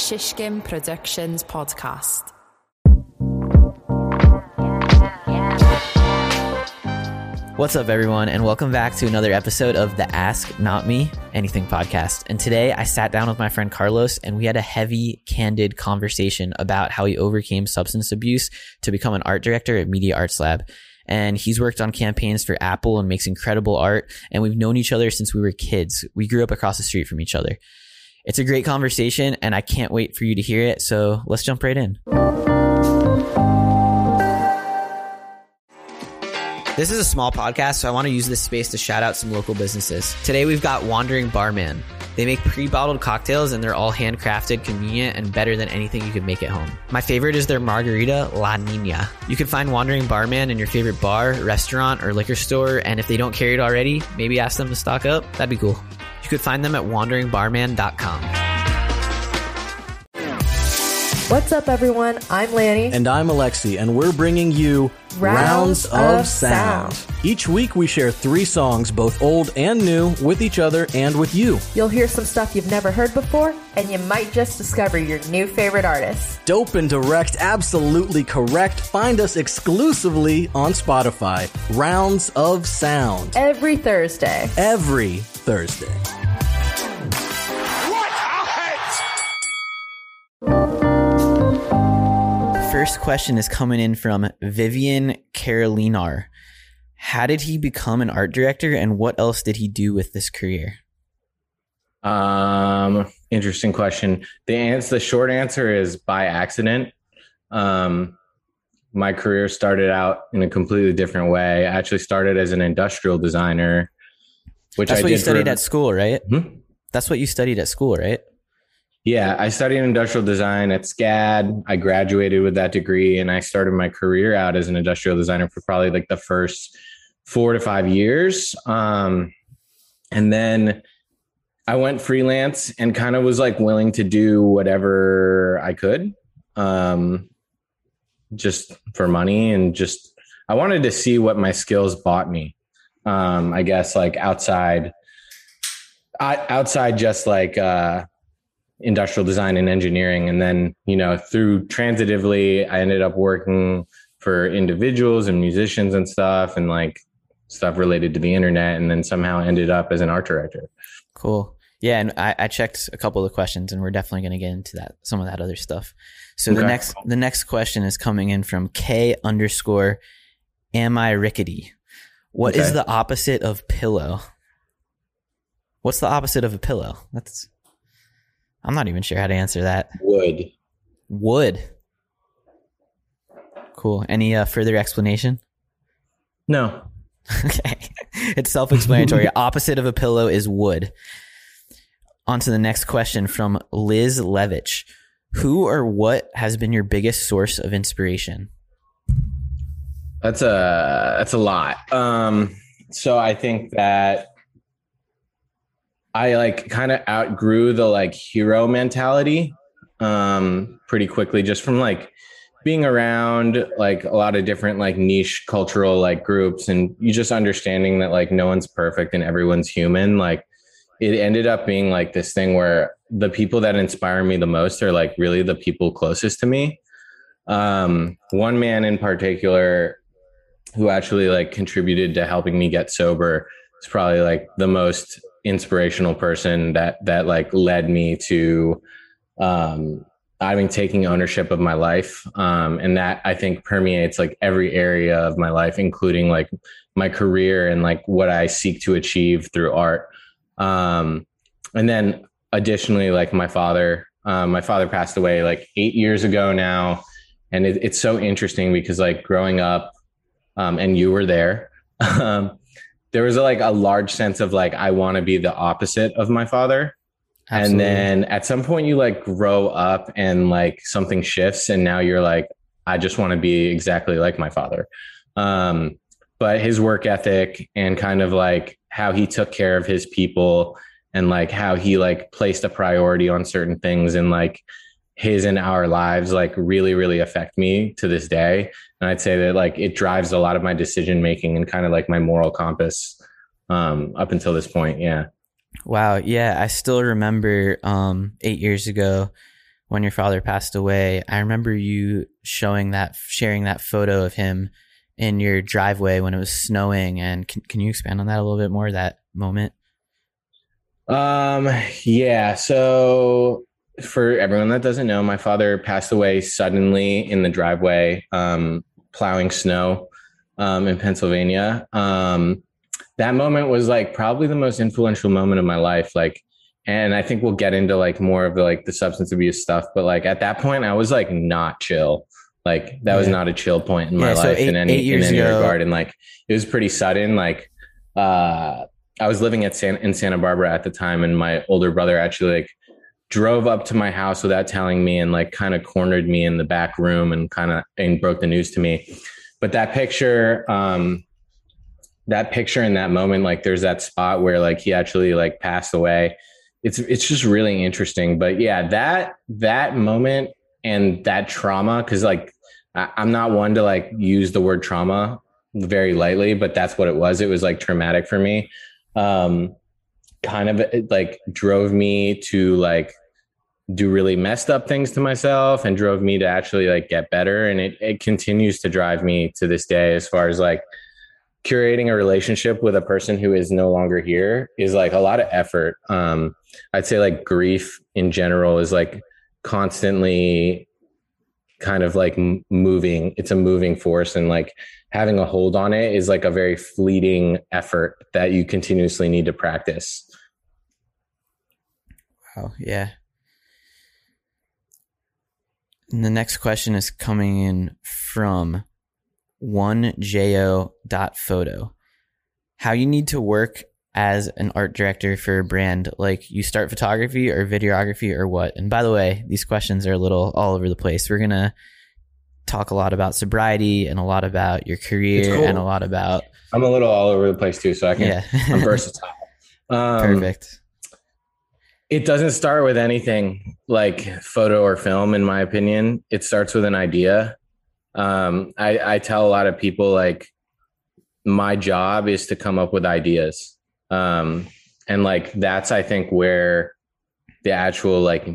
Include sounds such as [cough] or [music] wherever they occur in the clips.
Shishkin Productions podcast. What's up, everyone, and welcome back to another episode of the Ask Not Me Anything podcast. And today I sat down with my friend Carlos and we had a heavy, candid conversation about how he overcame substance abuse to become an art director at Media Arts Lab. And he's worked on campaigns for Apple and makes incredible art. And we've known each other since we were kids. We grew up across the street from each other. It's a great conversation, and I can't wait for you to hear it. So let's jump right in. This is a small podcast, so I want to use this space to shout out some local businesses. Today we've got Wandering Barman. They make pre bottled cocktails and they're all handcrafted, convenient, and better than anything you could make at home. My favorite is their margarita La Nina. You can find Wandering Barman in your favorite bar, restaurant, or liquor store, and if they don't carry it already, maybe ask them to stock up. That'd be cool. You could find them at wanderingbarman.com. What's up, everyone? I'm Lanny. And I'm Alexi, and we're bringing you Rounds of Sound. Each week, we share three songs, both old and new, with each other and with you. You'll hear some stuff you've never heard before, and you might just discover your new favorite artist. Dope and direct, absolutely correct. Find us exclusively on Spotify. Rounds of Sound. Every Thursday. Every Thursday. First question is coming in from Vivian Carolinar. How did he become an art director and what else did he do with this career? Um, interesting question. The answer, the short answer is by accident. Um, my career started out in a completely different way. I actually started as an industrial designer, which That's I what did you studied for, at school, right? Hmm? That's what you studied at school, right? Yeah, I studied industrial design at SCAD. I graduated with that degree and I started my career out as an industrial designer for probably like the first four to five years. Um, and then I went freelance and kind of was like willing to do whatever I could um, just for money and just I wanted to see what my skills bought me. Um, I guess like outside, outside just like, uh, industrial design and engineering. And then, you know, through transitively, I ended up working for individuals and musicians and stuff and like stuff related to the internet. And then somehow ended up as an art director. Cool. Yeah, and I, I checked a couple of the questions, and we're definitely going to get into that some of that other stuff. So the next the next question is coming in from K underscore Am I rickety? What is Okay. the opposite of pillow? What's the opposite of a pillow? That's I'm not even sure how to answer that. Wood. Wood. Cool. Any uh, further explanation? No. [laughs] okay. It's self explanatory. [laughs] Opposite of a pillow is wood. On to the next question from Liz Levitch. Who or what has been your biggest source of inspiration? That's a that's a lot. Um, so I think that I like kind of outgrew the like hero mentality um pretty quickly just from like being around like a lot of different like niche cultural like groups and you just understanding that like no one's perfect and everyone's human like it ended up being like this thing where the people that inspire me the most are like really the people closest to me um one man in particular who actually like contributed to helping me get sober is probably like the most inspirational person that that like led me to um I mean taking ownership of my life. Um and that I think permeates like every area of my life including like my career and like what I seek to achieve through art. Um and then additionally like my father um my father passed away like 8 years ago now. And it, it's so interesting because like growing up um, and you were there. [laughs] Um, there was a, like a large sense of like I want to be the opposite of my father, Absolutely. and then at some point you like grow up and like something shifts, and now you're like I just want to be exactly like my father. Um, but his work ethic and kind of like how he took care of his people and like how he like placed a priority on certain things and like his and our lives like really really affect me to this day and i'd say that like it drives a lot of my decision making and kind of like my moral compass um up until this point yeah Wow. Yeah. I still remember um, eight years ago when your father passed away, I remember you showing that, sharing that photo of him in your driveway when it was snowing. And can, can you expand on that a little bit more? That moment. Um, yeah. So for everyone that doesn't know, my father passed away suddenly in the driveway, um, plowing snow, um, in Pennsylvania. Um, that moment was like probably the most influential moment of my life. Like, and I think we'll get into like more of the, like the substance abuse stuff, but like at that point I was like not chill. Like that was not a chill point in my Yeah, so life eight- in any in any ago- regard. And like it was pretty sudden. Like uh I was living at San in Santa Barbara at the time, and my older brother actually like drove up to my house without telling me and like kind of cornered me in the back room and kind of and broke the news to me. But that picture, um, that picture in that moment, like there's that spot where like he actually like passed away. It's it's just really interesting. But yeah, that that moment and that trauma, because like I, I'm not one to like use the word trauma very lightly, but that's what it was. It was like traumatic for me. Um, kind of like drove me to like do really messed up things to myself and drove me to actually like get better. And it, it continues to drive me to this day as far as like curating a relationship with a person who is no longer here is like a lot of effort. Um i'd say like grief in general is like constantly kind of like moving. It's a moving force and like having a hold on it is like a very fleeting effort that you continuously need to practice. Oh, yeah. And the next question is coming in from one jo dot photo. How you need to work as an art director for a brand? Like you start photography or videography or what? And by the way, these questions are a little all over the place. We're gonna talk a lot about sobriety and a lot about your career cool. and a lot about i'm a little all over the place too so i can yeah. i'm [laughs] versatile um, Perfect. It doesn't start with anything like photo or film, in my opinion. It starts with an idea. Um, I, I tell a lot of people like my job is to come up with ideas. Um, and like that's I think where the actual like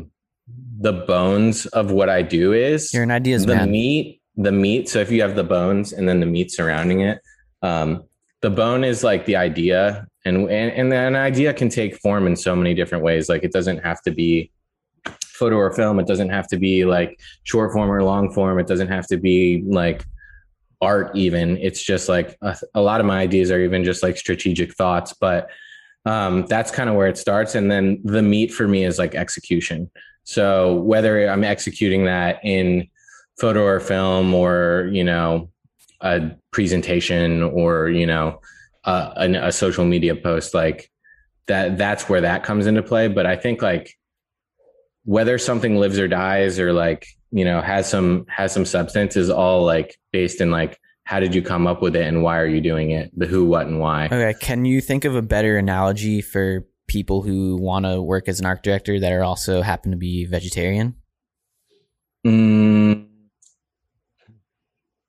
the bones of what I do is You're an ideas the man. meat the meat so if you have the bones and then the meat surrounding it um the bone is like the idea and and, and an idea can take form in so many different ways. Like it doesn't have to be photo or film. It doesn't have to be like short form or long form. It doesn't have to be like art even. It's just like a, a lot of my ideas are even just like strategic thoughts. But um, that's kind of where it starts. And then the meat for me is like execution. So whether i'm executing that in photo or film or you know a presentation or you know uh, a, a social media post like that that's where that comes into play. But i think like whether something lives or dies or like you know has some has some substance is all like based in like how did you come up with it and why are you doing it? The who what and why. Okay, can you think of a better analogy for people who want to work as an art director that are also happen to be vegetarian, Mm,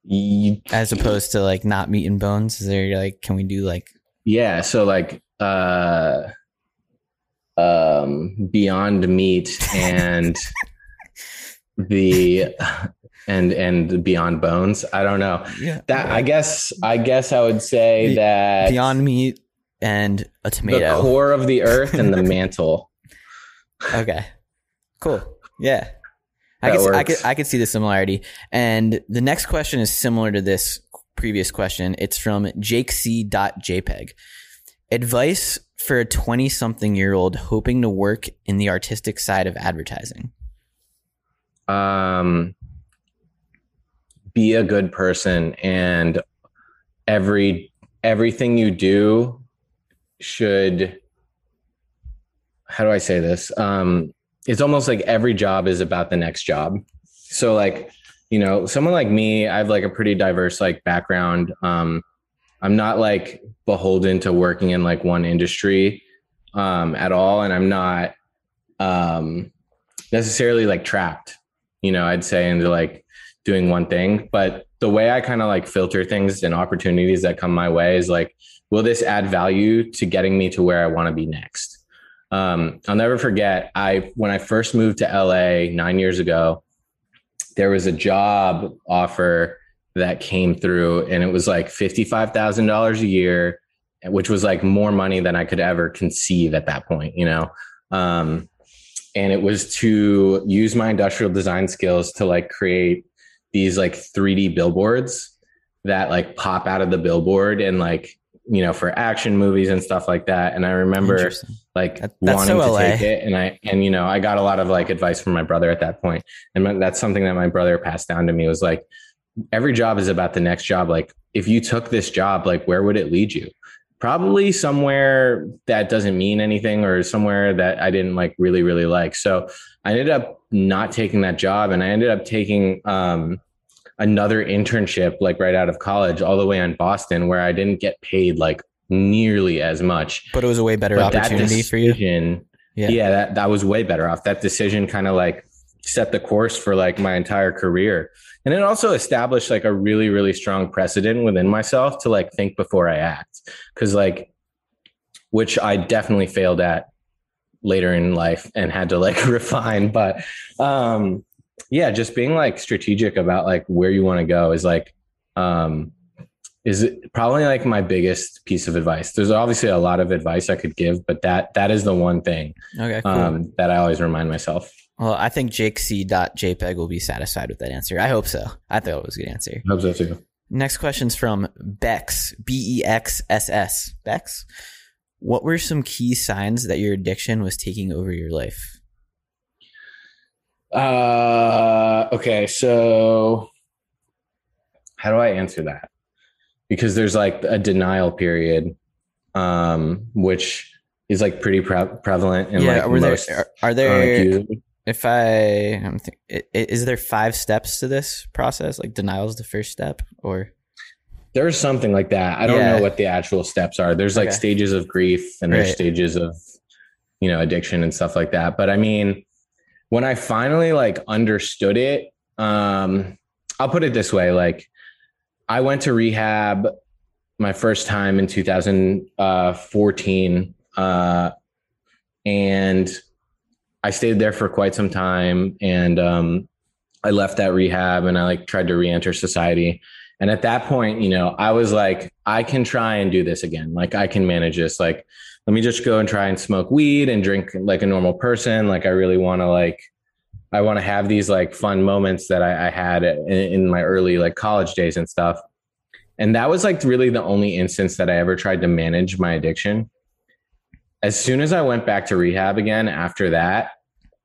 y- as opposed to like not meat and bones? Is there like, can we do like, yeah so like uh um beyond meat and [laughs] the and and beyond bones? I don't know. Yeah, that i guess i guess i would say that beyond meat and a tomato, the core of the earth and the [laughs] mantle. Okay, cool. Yeah, I could, I could. I could see the similarity. And the next question is similar to this previous question. It's from jakec.jpg. Advice for a 20 something year old hoping to work in the artistic side of advertising. um be a good person and every everything you do should how do i say this um it's almost like every job is about the next job. So like you know someone like me i have like a pretty diverse like background. Um i'm not like beholden to working in like one industry um at all and i'm not um necessarily like trapped you know i'd say into like doing one thing. But the way i kind of like filter things and opportunities that come my way is like will this add value to getting me to where i want to be next Um, I'll never forget. I when I first moved to LA nine years ago, there was a job offer that came through, and it was like fifty five thousand dollars a year, which was like more money than I could ever conceive at that point. You know. Um, and it was to use my industrial design skills to like create these like 3D billboards that like pop out of the billboard and like you know for action movies and stuff like that and i remember like that, wanting so to take it. And i and you know i got a lot of like advice from my brother at that point. And that's something that my brother passed down to me was like every job is about the next job. Like if you took this job like where would it lead you? Probably somewhere that doesn't mean anything or somewhere that i didn't like really really like. So i ended up not taking that job and i ended up taking um another internship like right out of college all the way in Boston where I didn't get paid like nearly as much. But it was a way better but opportunity decision, for you. Yeah. yeah, that, that was way better off. That decision kind of like set the course for like my entire career. And it also established like a really, really strong precedent within myself to like think before I act. Cause like, which I definitely failed at later in life and had to like [laughs] refine. But um yeah, just being like strategic about like where you want to go is like um is probably like my biggest piece of advice. There's obviously a lot of advice I could give, but that that is the one thing okay, cool. um, that I always remind myself. Well, I think JakeC.jpg will be satisfied with that answer. I hope so. I thought it was a good answer. I hope so too. Next question's from Bex, B E X S S. Bex, what were some key signs that your addiction was taking over your life? Uh, okay, so how do I answer that? Because there's like a denial period, um, which is like pretty pre- prevalent in yeah, like were most. There, are, are there? If I, I'm think, is there five steps to this process? Like denial is the first step, or there's something like that. I don't yeah. know what the actual steps are. There's like okay. stages of grief and there's right. stages of you know addiction and stuff like that. But I mean, when I finally like understood it, um, I'll put it this way: like I went to rehab my first time in 2014, uh, and I stayed there for quite some time, and um, I left that rehab and I like tried to reenter society. And at that point, you know, I was like, I can try and do this again. Like I can manage this. Like let me just go and try and smoke weed and drink like a normal person. Like I really want to like, I want to have these like fun moments that I, I had in, in my early like college days and stuff. And that was like really the only instance that I ever tried to manage my addiction. As soon as I went back to rehab again after that,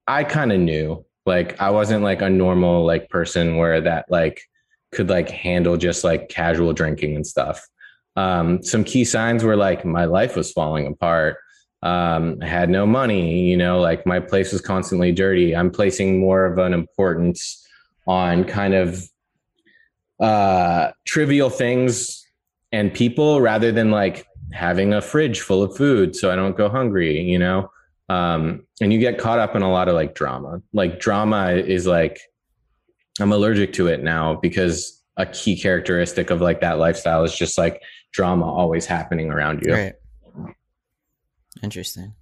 I kind of knew like I wasn't like a normal like person where that like could like handle just like casual drinking and stuff um, some key signs were like my life was falling apart. Um, I had no money, you know, like my place was constantly dirty. I'm placing more of an importance on kind of uh, trivial things and people rather than like having a fridge full of food so I don't go hungry, you know? Um, and you get caught up in a lot of like drama. Like drama is like, I'm allergic to it now because a key characteristic of like that lifestyle is just like drama always happening around you. Right. Interesting.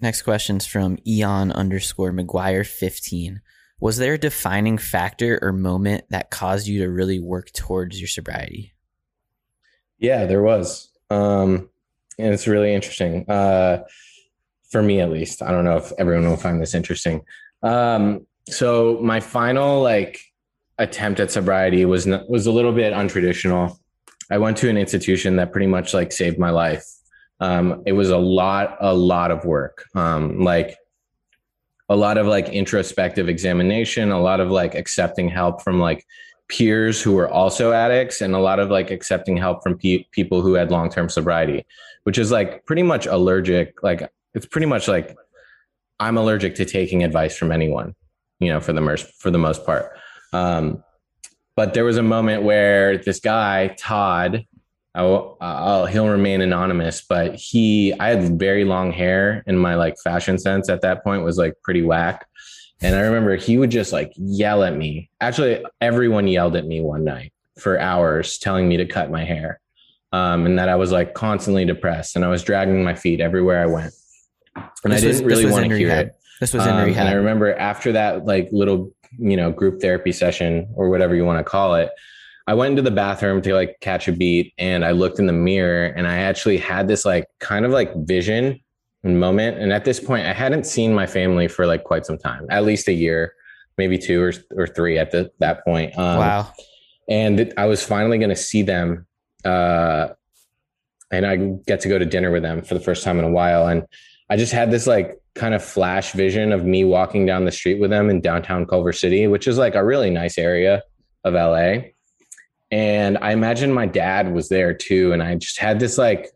Next question's from Eon underscore McGuire 15. Was there a defining factor or moment that caused you to really work towards your sobriety? Yeah, there was. Um, and it's really interesting. Uh, for me, at least. I don't know if everyone will find this interesting. Um, so my final like attempt at sobriety was was a little bit untraditional. I went to an institution that pretty much like saved my life. Um, it was a lot, a lot of work. Um, like a lot of like introspective examination, a lot of like accepting help from like peers who were also addicts, and a lot of like accepting help from pe- people who had long term sobriety, which is like pretty much allergic. Like it's pretty much like I'm allergic to taking advice from anyone, you know, for the most for the most part. Um, but there was a moment where this guy, Todd, I'll, I'll, he'll remain anonymous, but he, I had very long hair and my like fashion sense at that point was like pretty whack. And I remember he would just like yell at me. Actually, everyone yelled at me one night for hours telling me to cut my hair. um, and that I was like constantly depressed and I was dragging my feet everywhere I went. And This I didn't really want to hear rehab. it. This was in Um, rehab. And I remember after that, like little, you know, group therapy session or whatever you want to call it, I went into the bathroom to like catch a beat and I looked in the mirror and I actually had this like kind of like vision and moment. And at this point, I hadn't seen my family for like quite some time, at least a year, maybe two or, or three at the, that point. Um, wow. and I was finally going to see them. Uh, and I get to go to dinner with them for the first time in a while. And I just had this like kind of flash vision of me walking down the street with them in downtown Culver City, which is like a really nice area of LA. And I imagine my dad was there too. And I just had this like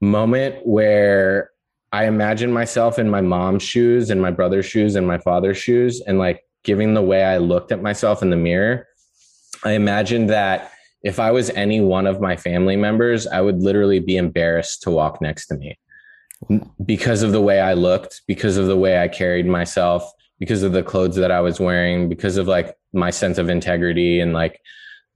moment where I imagined myself in my mom's shoes and my brother's shoes and my father's shoes and like giving the way I looked at myself in the mirror. I imagined that if I was any one of my family members, I would literally be embarrassed to walk next to me because of the way I looked, because of the way I carried myself, because of the clothes that I was wearing, because of like my sense of integrity and like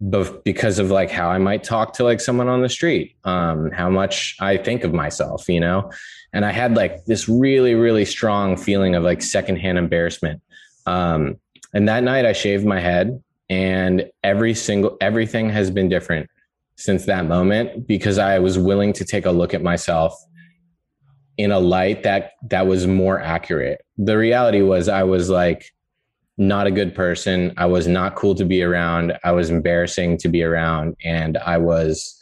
both because of like how I might talk to like someone on the street, um, how much I think of myself, you know? And I had like this really, really strong feeling of like secondhand embarrassment. Um, and that night I shaved my head and every single, everything has been different since that moment because I was willing to take a look at myself in a light that that was more accurate. The reality was I was like not a good person. I was not cool to be around. I was embarrassing to be around and I was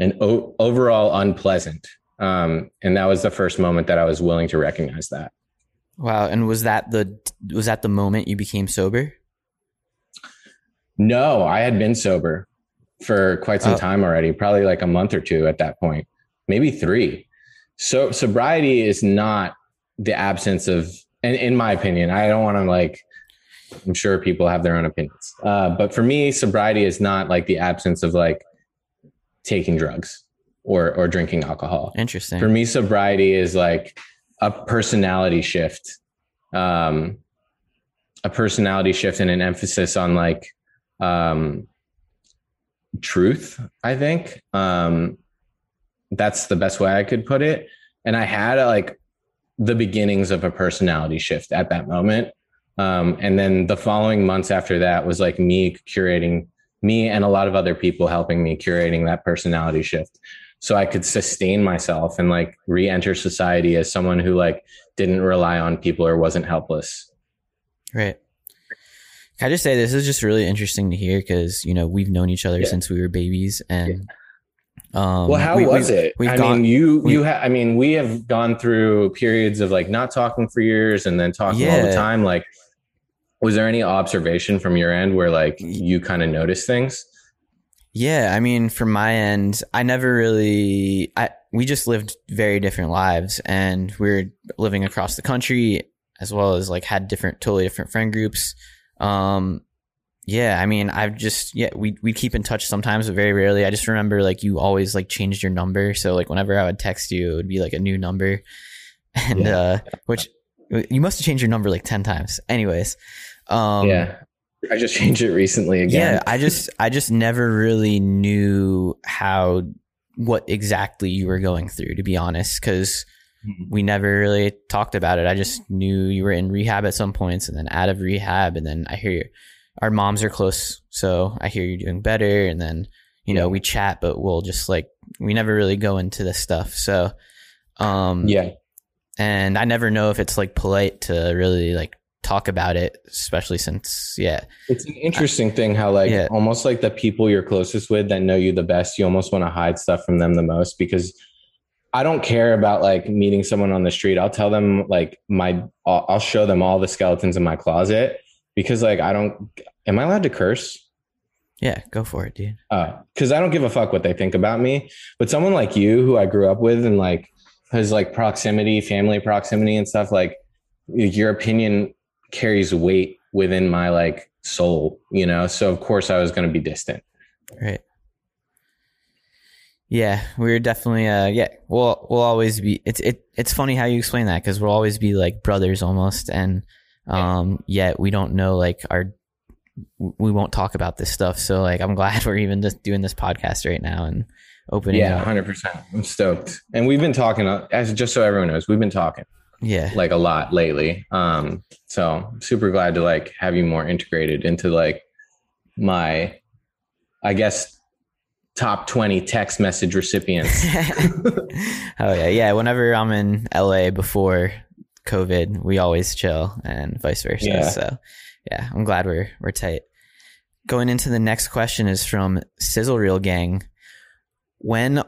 an o- overall unpleasant. Um, and that was the first moment that I was willing to recognize that. Wow. And was that the was that the moment you became sober? No, I had been sober for quite some Oh. time already, probably like a month or two at that point, maybe three. So sobriety is not the absence of, and in my opinion, I don't want to like, I'm sure people have their own opinions. Uh, but for me, sobriety is not like the absence of like taking drugs or or drinking alcohol. Interesting. For me, sobriety is like a personality shift, um, a personality shift and an emphasis on like um, truth. I think um, that's the best way I could put it. And I had like the beginnings of a personality shift at that moment. Um, and then the following months after that was like me curating me and a lot of other people helping me curating that personality shift so I could sustain myself and like re-enter society as someone who like didn't rely on people or wasn't helpless. Right. Can I just say this is just really interesting to hear because you know we've known each other Yeah. since we were babies and um well, how we- was we- it? I gone mean, you we- you ha- I mean, we have gone through periods of like not talking for years and then talking all the time. Like, was there any observation from your end where like you kind of noticed things? Yeah, I mean, from my end, I never really. I we just lived very different lives, and we were living across the country, as well as like had different, totally different friend groups. Um, yeah, I mean, I've just yeah, we we keep in touch sometimes, but very rarely. I just remember like you always like changed your number, so like whenever I would text you, it would be like a new number, [laughs] and Yeah. uh, which you must have changed your number like ten times. Anyways, um, yeah, I just changed it recently again. yeah, I just I just never really knew how what exactly you were going through to be honest cuz Mhm. we never really talked about it. I just knew you were in rehab at some points and then out of rehab and then I hear you, our moms are close, so I hear you're doing better and then you know, we chat but we'll just like we never really go into this stuff. So um yeah, and I never know if it's like polite to really like talk about it especially since yeah. It's an interesting thing how like Yeah. almost like the people you're closest with that know you the best, you almost want to hide stuff from them the most because I don't care about like meeting someone on the street. I'll tell them like my I'll, I'll show them all the skeletons in my closet because like I don't am I allowed to curse? Yeah, go for it, dude. because I don't give a fuck what they think about me. But someone like you, who I grew up with, and like has like proximity, family proximity, and stuff, like your opinion carries weight within my like soul, you know. So of course I was going to be distant. Right. Yeah, we're definitely uh yeah, we'll we'll always be it's it it's funny how you explain that cuz we'll always be like brothers almost and um yet we don't know like our we won't talk about this stuff. So like I'm glad [laughs] we're even just doing this podcast right now and opening. Yeah, up. hundred percent. I'm stoked, and we've been talking. uh, As just so everyone knows, we've been talking yeah, like a lot lately. Um, so super glad to like have you more integrated into like my, I guess, top twenty text message recipients. [laughs] oh yeah, yeah. Whenever I'm in LA before COVID, we always chill, and vice versa. Yeah. So yeah, I'm glad we're we're tight. Going into the next question is from Sizzle Reel Gang. When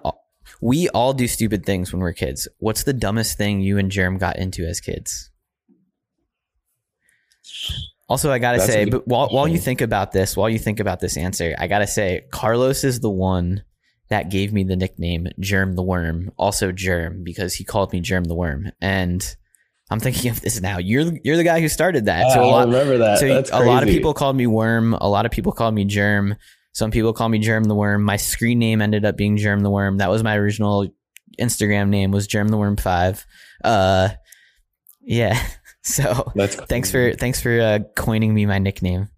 we all do stupid things when we're kids, what's the dumbest thing you and Germ got into as kids? Also, I gotta That's say, but while while you think about this, while you think about this answer, I gotta say, Carlos is the one that gave me the nickname Germ the Worm, also Germ, because he called me Germ the Worm. And I'm thinking of this now. You're you're the guy who started that. so a I lot, remember that. so That's a lot of people called me Worm. A lot of people called me Germ. Some people call me Germ the Worm. My screen name ended up being Germ the Worm. That was my original Instagram name was Germ the Worm Five. Uh, yeah. [laughs] So That's thanks for thanks for uh, coining me my nickname.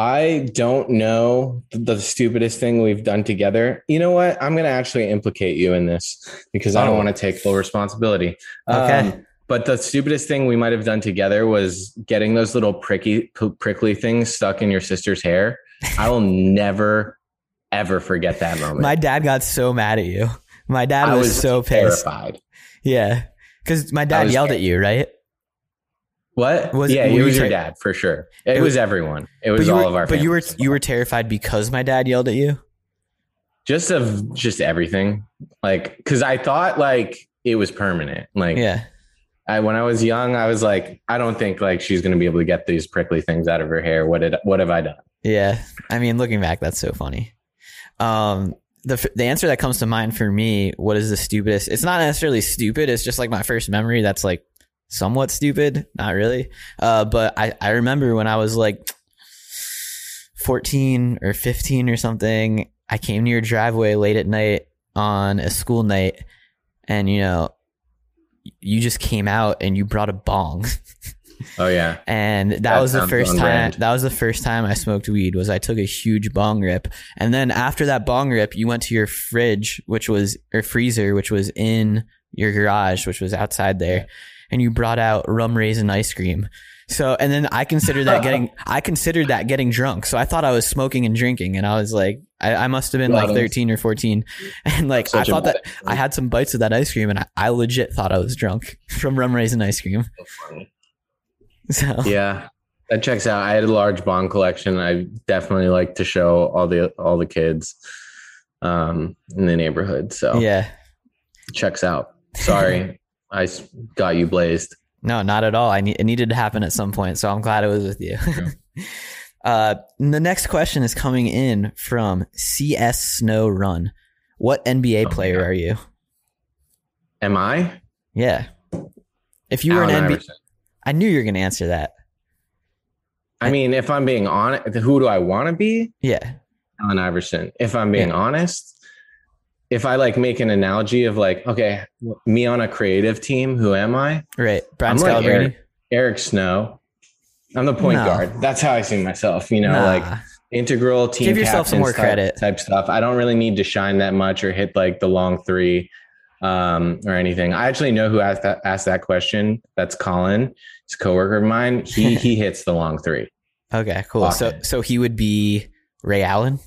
I don't know the stupidest thing we've done together. You know what? I'm going to actually implicate you in this because I don't Oh. want to take full responsibility. Okay. Um, but the stupidest thing we might have done together was getting those little pricky, prickly things stuck in your sister's hair. I will never, ever forget that moment. My dad got so mad at you. My dad was, was so pissed. terrified. Yeah, because my dad yelled scared. at you, right? What? Was- yeah, it you was your dad for sure. It, It was was- everyone. It was all were, of our. but you were you were terrified because my dad yelled at you. just of just everything like because i thought like it was permanent like Yeah, I, when i was young i was like i don't think like she's to be able to get these prickly things out of her hair what did what have i done yeah. I mean, looking back, that's so funny. Um, the the answer that comes to mind for me, what is the stupidest? It's not necessarily stupid. It's just like my first memory. That's like somewhat stupid, not really. Uh, but I I remember when I was like 14 or 15 or something, I came to your driveway late at night on a school night and you know you just came out and you brought a bong. Oh yeah. [laughs] And that, That was the first time that was the first time I smoked weed was I took a huge bong rip. And then after that bong rip you went to your fridge which was or freezer which was in your garage which was outside there and you brought out rum raisin ice cream. So and then I considered that getting [laughs] I considered that getting drunk. So I thought I was smoking and drinking and I was like I, I must have been like 13 or 14 [laughs] and like I Such thought that bad- I had some bites of that ice cream and I, I legit thought I was drunk [laughs] from rum raisin ice cream. So yeah that checks out. I had a large bond collection. I definitely like to show all the all the kids um in the neighborhood so. Yeah. Checks out. Sorry i got you blazed No, not at all. I need, it needed to happen at some point, so I'm glad it was with you. [laughs] uh, the next question is coming in from CS Snow Run. What NBA Oh, player yeah. are you? am i Yeah. If you were Allen an NBA, I knew you were going to answer that. i mean if i'm being honest who do i want to be Yeah. Allen Iverson. If I'm being Yeah. honest, if I like make an analogy of like, okay, me on a creative team, who am I? Right. Brian I'm like Eric, Eric Snow. I'm the point No. guard. That's how I see myself. You know, Nah. like integral team. Give yourself some more type- credit. Type stuff. I don't really need to shine that much or hit like the long three um, or anything. I actually know who asked that asked that question. That's Colin. He's a coworker of mine. He [laughs] he hits the long three. okay, cool. So, so he would be Ray Allen.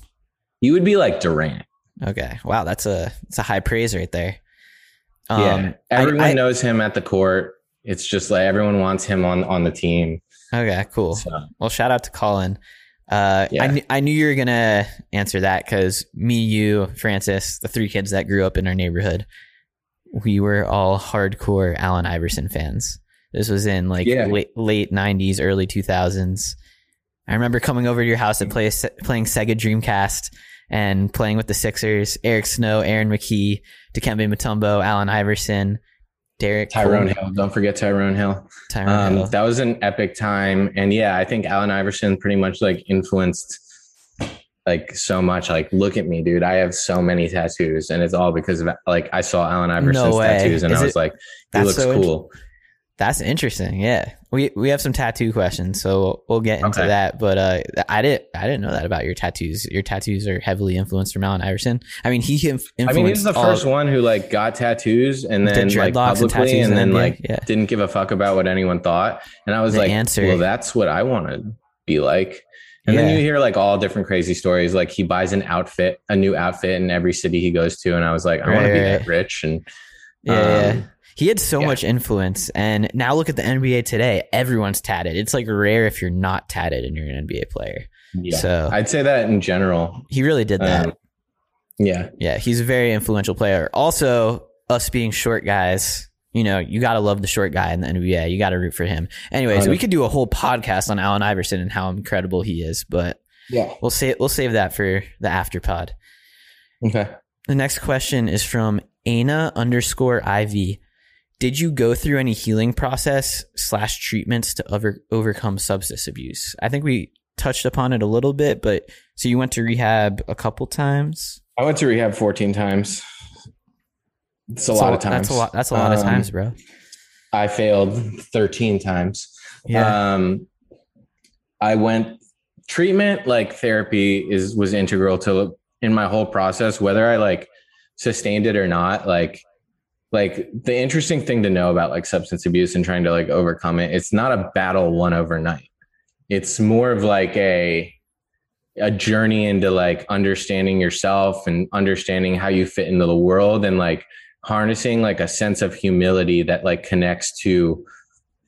He would be like Durant. Okay. Wow. That's a, that's a high praise right there. yeah, Um, I- everyone I- knows him at the court. It's just like everyone wants him on on the team. Okay, cool. So Well, shout out to Colin. Uh, Yeah. I, kn- I knew you were gonna answer that because me, you, Francis, the three kids that grew up in our neighborhood, we were all hardcore Allen Iverson fans. This was in like Yeah. late late '90s, early 2000s. I remember coming over to your house and play, playing Sega Dreamcast and playing with the Sixers, Eric Snow, Aaron McKie, Dikembe Mutombo, Allen Iverson, Derek Tyrone Cole- Hill, don't forget Tyrone Hill. Tyrone Um, Hill. that was an epic time, and yeah, I think Allen Iverson pretty much like influenced like so much. Like, look at me, dude! I have so many tattoos, and it's all because of like I saw Allen Iverson's way. tattoos, and Is I was it- like, he looks so cool. That's interesting. Yeah, we we have some tattoo questions, so we'll get into Okay. that. But uh, I didn't I didn't know that about your tattoos. Your tattoos are heavily influenced from Allen Iverson. I mean, he inf- influenced. I mean, he's the first one who like got tattoos and then like and publicly and in then NBA, like yeah. didn't give a fuck about what anyone thought. And I was The like, answer- well, that's what I want to be like. And then you hear like all different crazy stories. Like he buys an outfit, a new outfit in every city he goes to. And I was like, I want Right, to be right. that rich. And Yeah, yeah. um, He had so yeah. much influence, and now look at the NBA today. Everyone's tatted. It's like rare if you're not tatted and you're an NBA player. yeah, So I'd say that in general. he really did that. Um, yeah. Yeah, he's a very influential player. Also, us being short guys, you know, you got to love the short guy in the NBA. You got to root for him. Anyways, we could do a whole podcast on Allen Iverson and how incredible he is, but Yeah. we'll save we'll save that for the after pod. Okay. The next question is from Ana underscore IV. Did you go through any healing process slash treatments to over, overcome substance abuse? I think we touched upon it a little bit, but so you went to rehab a couple times. I went to rehab 14 times. It's a lot of times. That's a lot. That's a lot of Um, times, bro. I failed 13 times. Yeah. Um, I went treatment like therapy is was integral to in my whole process, whether I like sustained it or not. Like, like the interesting thing to know about like substance abuse and trying to like overcome it, it's not a battle won overnight. It's more of like a a journey into like understanding yourself and understanding how you fit into the world and like harnessing like a sense of humility that like connects to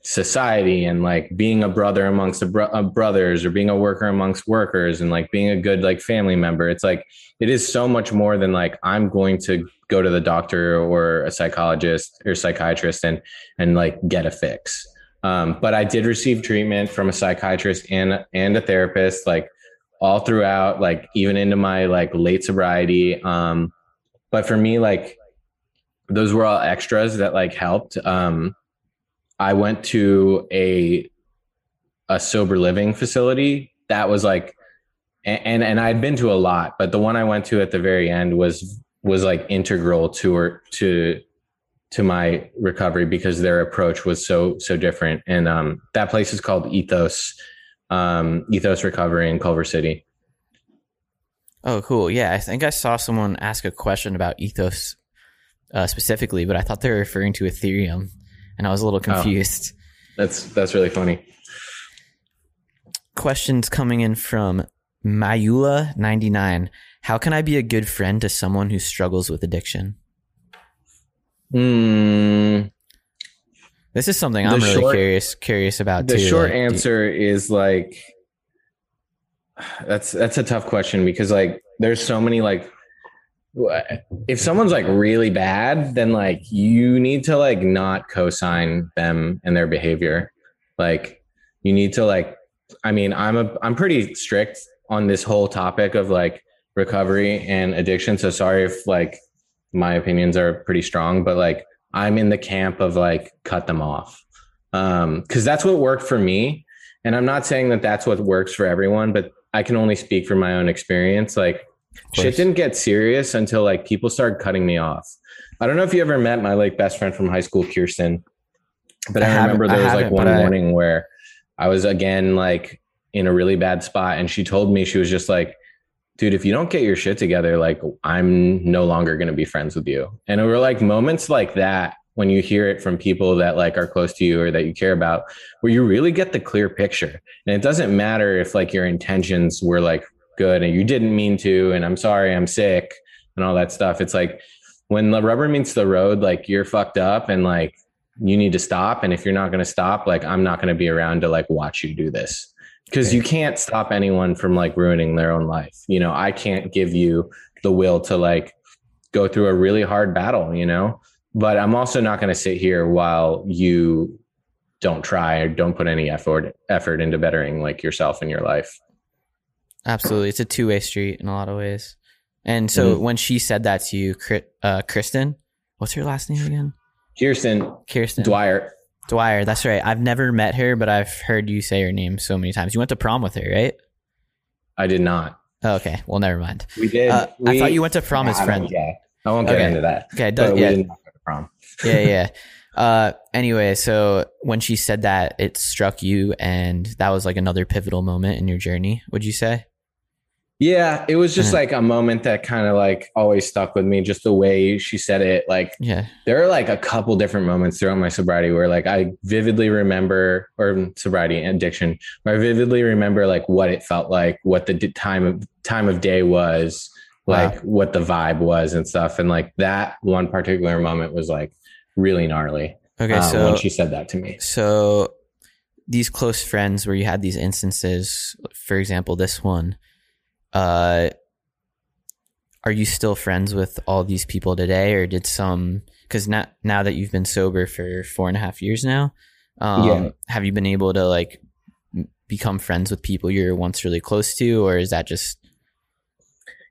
society and like being a brother amongst the bro- uh, brothers or being a worker amongst workers and like being a good like family member. It's like it is so much more than like i'm going to go to the doctor or a psychologist or psychiatrist and and like get a fix. Um, but i did receive treatment from a psychiatrist and and a therapist like all throughout like even into my like late sobriety. Um but for me like those were all extras that like helped. Um I went to a a sober living facility that was like and and, I'd been to a lot, but the one I went to at the very end was was like integral to her to to my recovery because their approach was so so different. And um that place is called Ethos um Ethos Recovery in Culver City. Oh, cool. Yeah, I think I saw someone ask a question about ethos uh, specifically, but I thought they were referring to Ethereum, and I was a little confused. That's that's really funny. Questions coming in from Mayula99. How can I be a good friend to someone who struggles with addiction? Hmm. This is something I'm really curious curious about the too. short Like, answer is like that's that's a tough question because like there's so many like if someone's like really bad then like you need to like not co-sign them and their behavior. Like you need to like i mean i'm a i'm pretty strict on this whole topic of like recovery and addiction so sorry if like my opinions are pretty strong but like i'm in the camp of like cut them off. Um because that's what worked for me and i'm not saying that that's what works for everyone but i can only speak from my own experience. Like shit didn't get serious until like people started cutting me off. I don't know if you ever met my like best friend from high school kirsten but I i, remember there was like one but I- morning where i was again like in a really bad spot and she told me she was just like dude if you don't get your shit together like i'm no longer going to be friends with you. And it were like moments like that when you hear it from people that like are close to you or that you care about where you really get the clear picture. And it doesn't matter if like your intentions were like good and you didn't mean to and i'm sorry i'm sick and all that stuff. It's like when the rubber meets the road like you're fucked up and like you need to stop and if you're not going to stop like i'm not going to be around to like watch you do this. Because you can't stop anyone from like ruining their own life. You know i can't give you the will to like go through a really hard battle you know? But i'm also not going to sit here while you don't try or don't put any effort effort into bettering like yourself and your life Absolutely. It's a two way street in a lot of ways. And so Mm-hmm. when she said that to you, uh, Kristen, what's her last name again? kirsten Kirsten. dwyer Dwyer. That's right. I've never met her, but I've heard you say her name so many times. You went to prom with her, right? i did not Oh, okay. Well, never mind. we did Uh, I thought you went to prom as friends. yeah i won't get Okay. into that Okay. but Do, we yeah. did not go to prom. yeah, yeah. [laughs] Uh, anyway, so when she said that, it struck you, and that was like another pivotal moment in your journey. Would you say? Yeah, it was just Mhm. like a moment that kind of like always stuck with me. Just the way she said it. Like Yeah, there are like a couple different moments throughout my sobriety where like I vividly remember, or sobriety and addiction, where I vividly remember like what it felt like, what the d- time of time of day was, Wow. like what the vibe was and stuff. And like that one particular moment was like really gnarly. Okay, um, so when she said that to me. so these close friends where you had these instances, for example, this one, uh, are you still friends with all these people today, or did some? Because now now that you've been sober for four and a half years now, um, Yeah. have you been able to like become friends with people you're once really close to, or is that just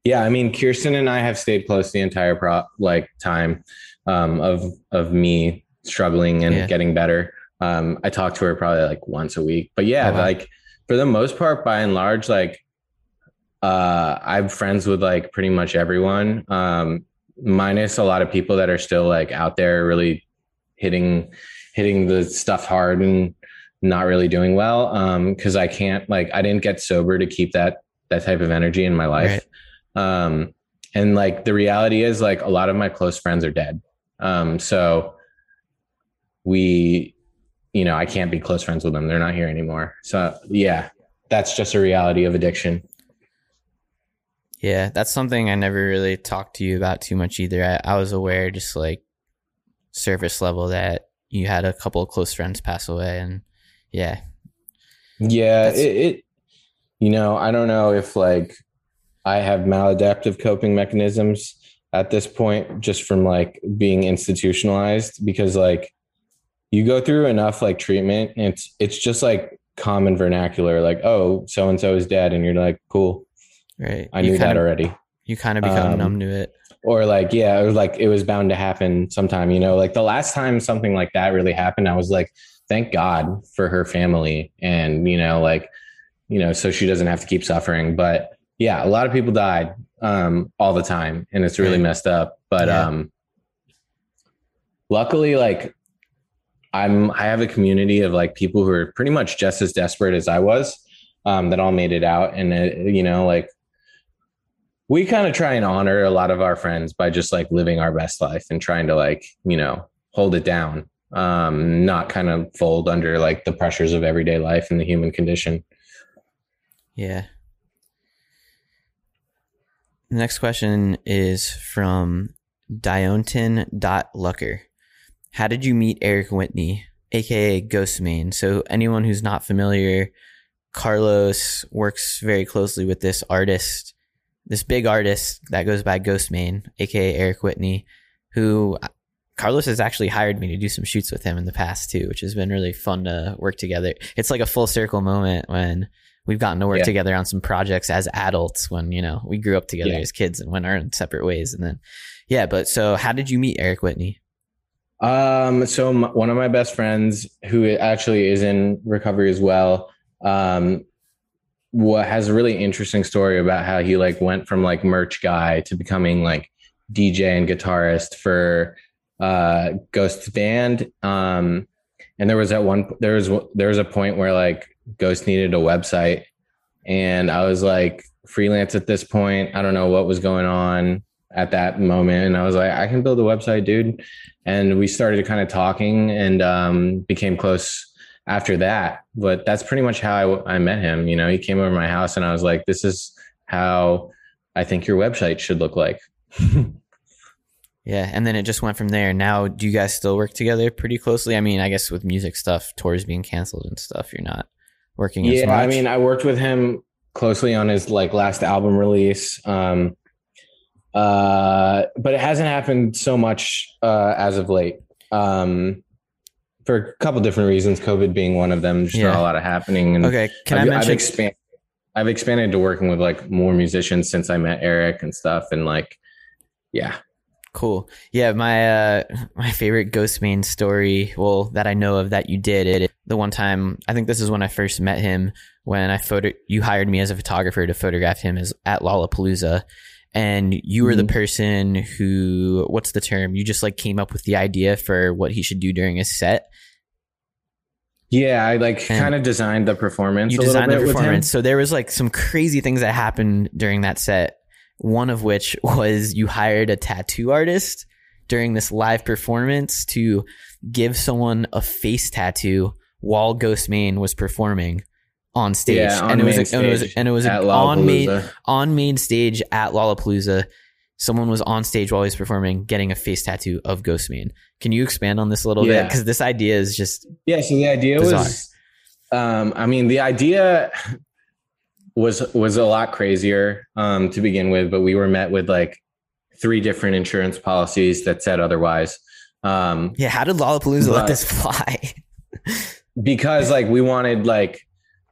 Yeah, I mean, Kirsten and I have stayed close the entire pro like time um, of of me struggling and Yeah. getting better. Um, I talk to her probably like once a week, but yeah, Oh, wow. like for the most part, by and large, like uh, I'm friends with like pretty much everyone, um, minus a lot of people that are still like out there really hitting hitting the stuff hard and not really doing well. Um, because I can't like I didn't get sober to keep that that type of energy in my life. Um, and like the reality is like a lot of my close friends are dead. Um, so we, you know, I can't be close friends with them. They're not here anymore. So yeah, that's just a reality of addiction. Yeah, that's something I never really talked to you about too much either. I, I was aware, just like surface level, that you had a couple of close friends pass away, and yeah, Yeah, it, it, you know, I don't know if like I have maladaptive coping mechanisms at this point, just from like being institutionalized, because like you go through enough like treatment, and it's it's just like common vernacular, like oh, so and so is dead, and you're like, cool, right. I you knew that kinda, already. You kind of become Um, numb to it. Or like, yeah, it was like it was bound to happen sometime. You know, like the last time something like that really happened, I was like, thank God for her family, and you know, like, you know, so she doesn't have to keep suffering. But yeah, a lot of people died um, all the time, and it's really Right. messed up. But Yeah. um, luckily, like, I'm I have a community of like people who are pretty much just as desperate as I was, um, that all made it out, and it, you know, like we kind of try and honor a lot of our friends by just like living our best life and trying to like you know hold it down um not kind of fold under like the pressures of everyday life and the human condition Yeah. The next question is from Dionton.lucker. How did you meet Eric Whitney, aka Ghostmane? So anyone who's not familiar, Carlos works very closely with this artist, this big artist that goes by Ghostmane, aka Eric Whitney, who Carlos has actually hired me to do some shoots with him in the past too, which has been really fun to work together. It's like a full circle moment when we've gotten to work Yeah. together on some projects as adults when, you know, we grew up together Yeah. as kids and went our own separate ways. And then, yeah, but so how did you meet Eric Whitney? um so m- one of my best friends who actually is in recovery as well um what has a really interesting story about how he like went from like merch guy to becoming like DJ and guitarist for uh Ghost band. Um and there was at one there was there was a point where like Ghost needed a website. And I was like freelance at this point. I don't know what was going on at that moment. And I was like I can build a website dude. And we started kind of talking and um became close after that but that's pretty much how I, I met him you know he came over to my house and I was like this is how I think your website should look like [laughs] Yeah. And then it just went from there. Now, do you guys still work together pretty closely? I mean, I guess with music stuff, tours being canceled and stuff, you're not working as yeah i mean i worked with him closely on his like last album release um uh but it hasn't happened so much uh as of late um for a couple different reasons covid being one of them just Yeah. not a lot of happening and okay. Can I I've, mention? I've expanded i've expanded to working with like more musicians since i met eric and stuff and like yeah Cool. Yeah, my uh my favorite Ghostmane story, well, that I know of that you did it the one time I think this is when I first met him when I photo you hired me as a photographer to photograph him as at Lollapalooza and you were the Mhm. person who what's the term? You just like came up with the idea for what he should do during his set. Yeah, I like kind of designed the performance. you designed the performance. So there was like some crazy things that happened during that set. One of which [laughs] was you hired a tattoo artist during this live performance to give someone a face tattoo while Ghostmane was performing on stage. Yeah, on and it was main and it was and it was on main on main stage at Lollapalooza. Someone was on stage while he was performing, getting a face tattoo of Ghostmane. Can you expand on this a little bit? Because this idea is just Yeah, so the idea Bizarre. was um I mean the idea was was a lot crazier um to begin with, but we were met with like three different insurance policies that said otherwise. Um yeah. How did Lollapalooza let this fly? [laughs] because like we wanted like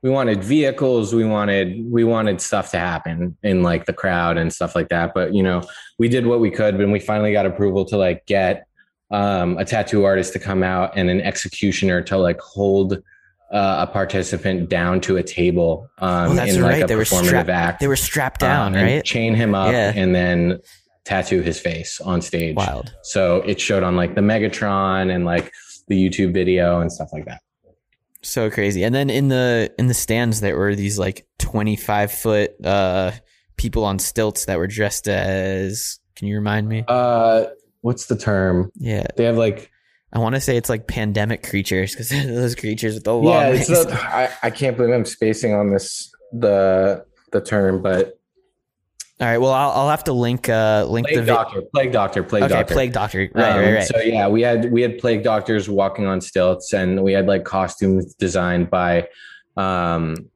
we wanted vehicles we wanted we wanted stuff to happen in like the crowd and stuff like that but you know we did what we could when we finally got approval to like get um, a tattoo artist to come out and an executioner to like hold uh, a participant down to a table um, Oh, that's in like right. a They were performative strapped. act They were strapped down, uh, and right? chain him up Yeah. and then tattoo his face on stage Wild. so it showed on like the megatron and like the youtube video and stuff like that So crazy. And then in the in the stands there were these like twenty five foot uh people on stilts that were dressed as can you remind me? uh what's the term Yeah. they have like I want to say it's like pandemic creatures because [laughs] those creatures with the long yeah it's legs. a, I, I can't believe i'm spacing on this the the term but All right. Well, I'll, I'll have to link uh link plague the vi- doctor plague doctor plague okay doctor plague doctor. Right, Um, right, right. so yeah we had we had plague doctors walking on stilts and we had like costumes designed by um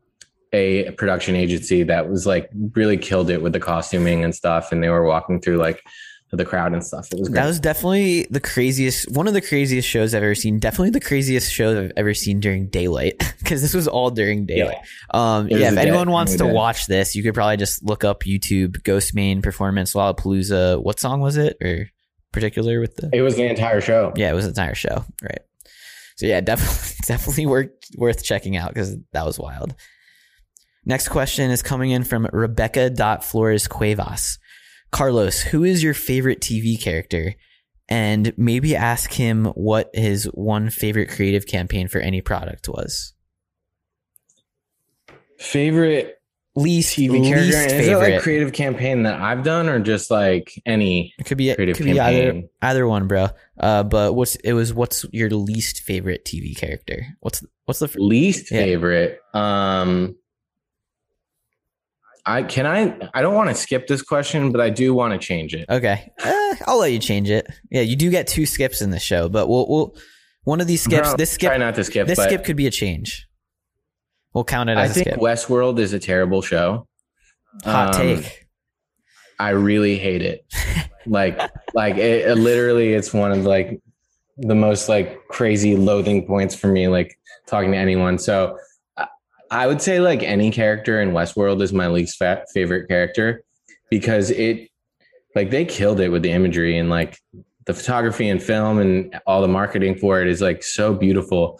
a production agency that was like really killed it with the costuming and stuff and they were walking through like the crowd and stuff it was great That was definitely the craziest, one of the craziest shows I've ever seen. Definitely the craziest show I've ever seen during daylight [laughs] because this was all during daylight. Um, yeah, if anyone wants to day. watch this, you could probably just look up YouTube Ghostmane performance Lollapalooza. What song was it or particular with the? it was the entire show Yeah, it was the entire show, right? So yeah, [laughs] definitely, definitely worth worth checking out because that was wild. Next question is coming in from Rebecca Flores Cuevas. Carlos, who is your favorite TV character? And maybe ask him what his one favorite creative campaign for any product was. favorite Least TV least character. Is it like creative campaign that I've done or just like any it could be creative could be either campaign? either one, bro. Uh, but what's it was what's your least favorite TV character? What's what's the least Yeah. favorite? Um I can I I don't want to skip this question, but I do want to change it. Okay, Eh, I'll let you change it. Yeah, you do get two skips in the show, but we'll we'll one of these skips. Bro, this skip, try not to skip. this skip could be a change. We'll count it I as a think skip. Westworld is a terrible show. Hot um, take. I really hate it. [laughs] like like it, it literally it's one of like the most like crazy loathing points for me like talking to anyone. So I- would say like any character in Westworld is my least fa- favorite character because it like they killed it with the imagery and like the photography and film and all the marketing for it is like so beautiful.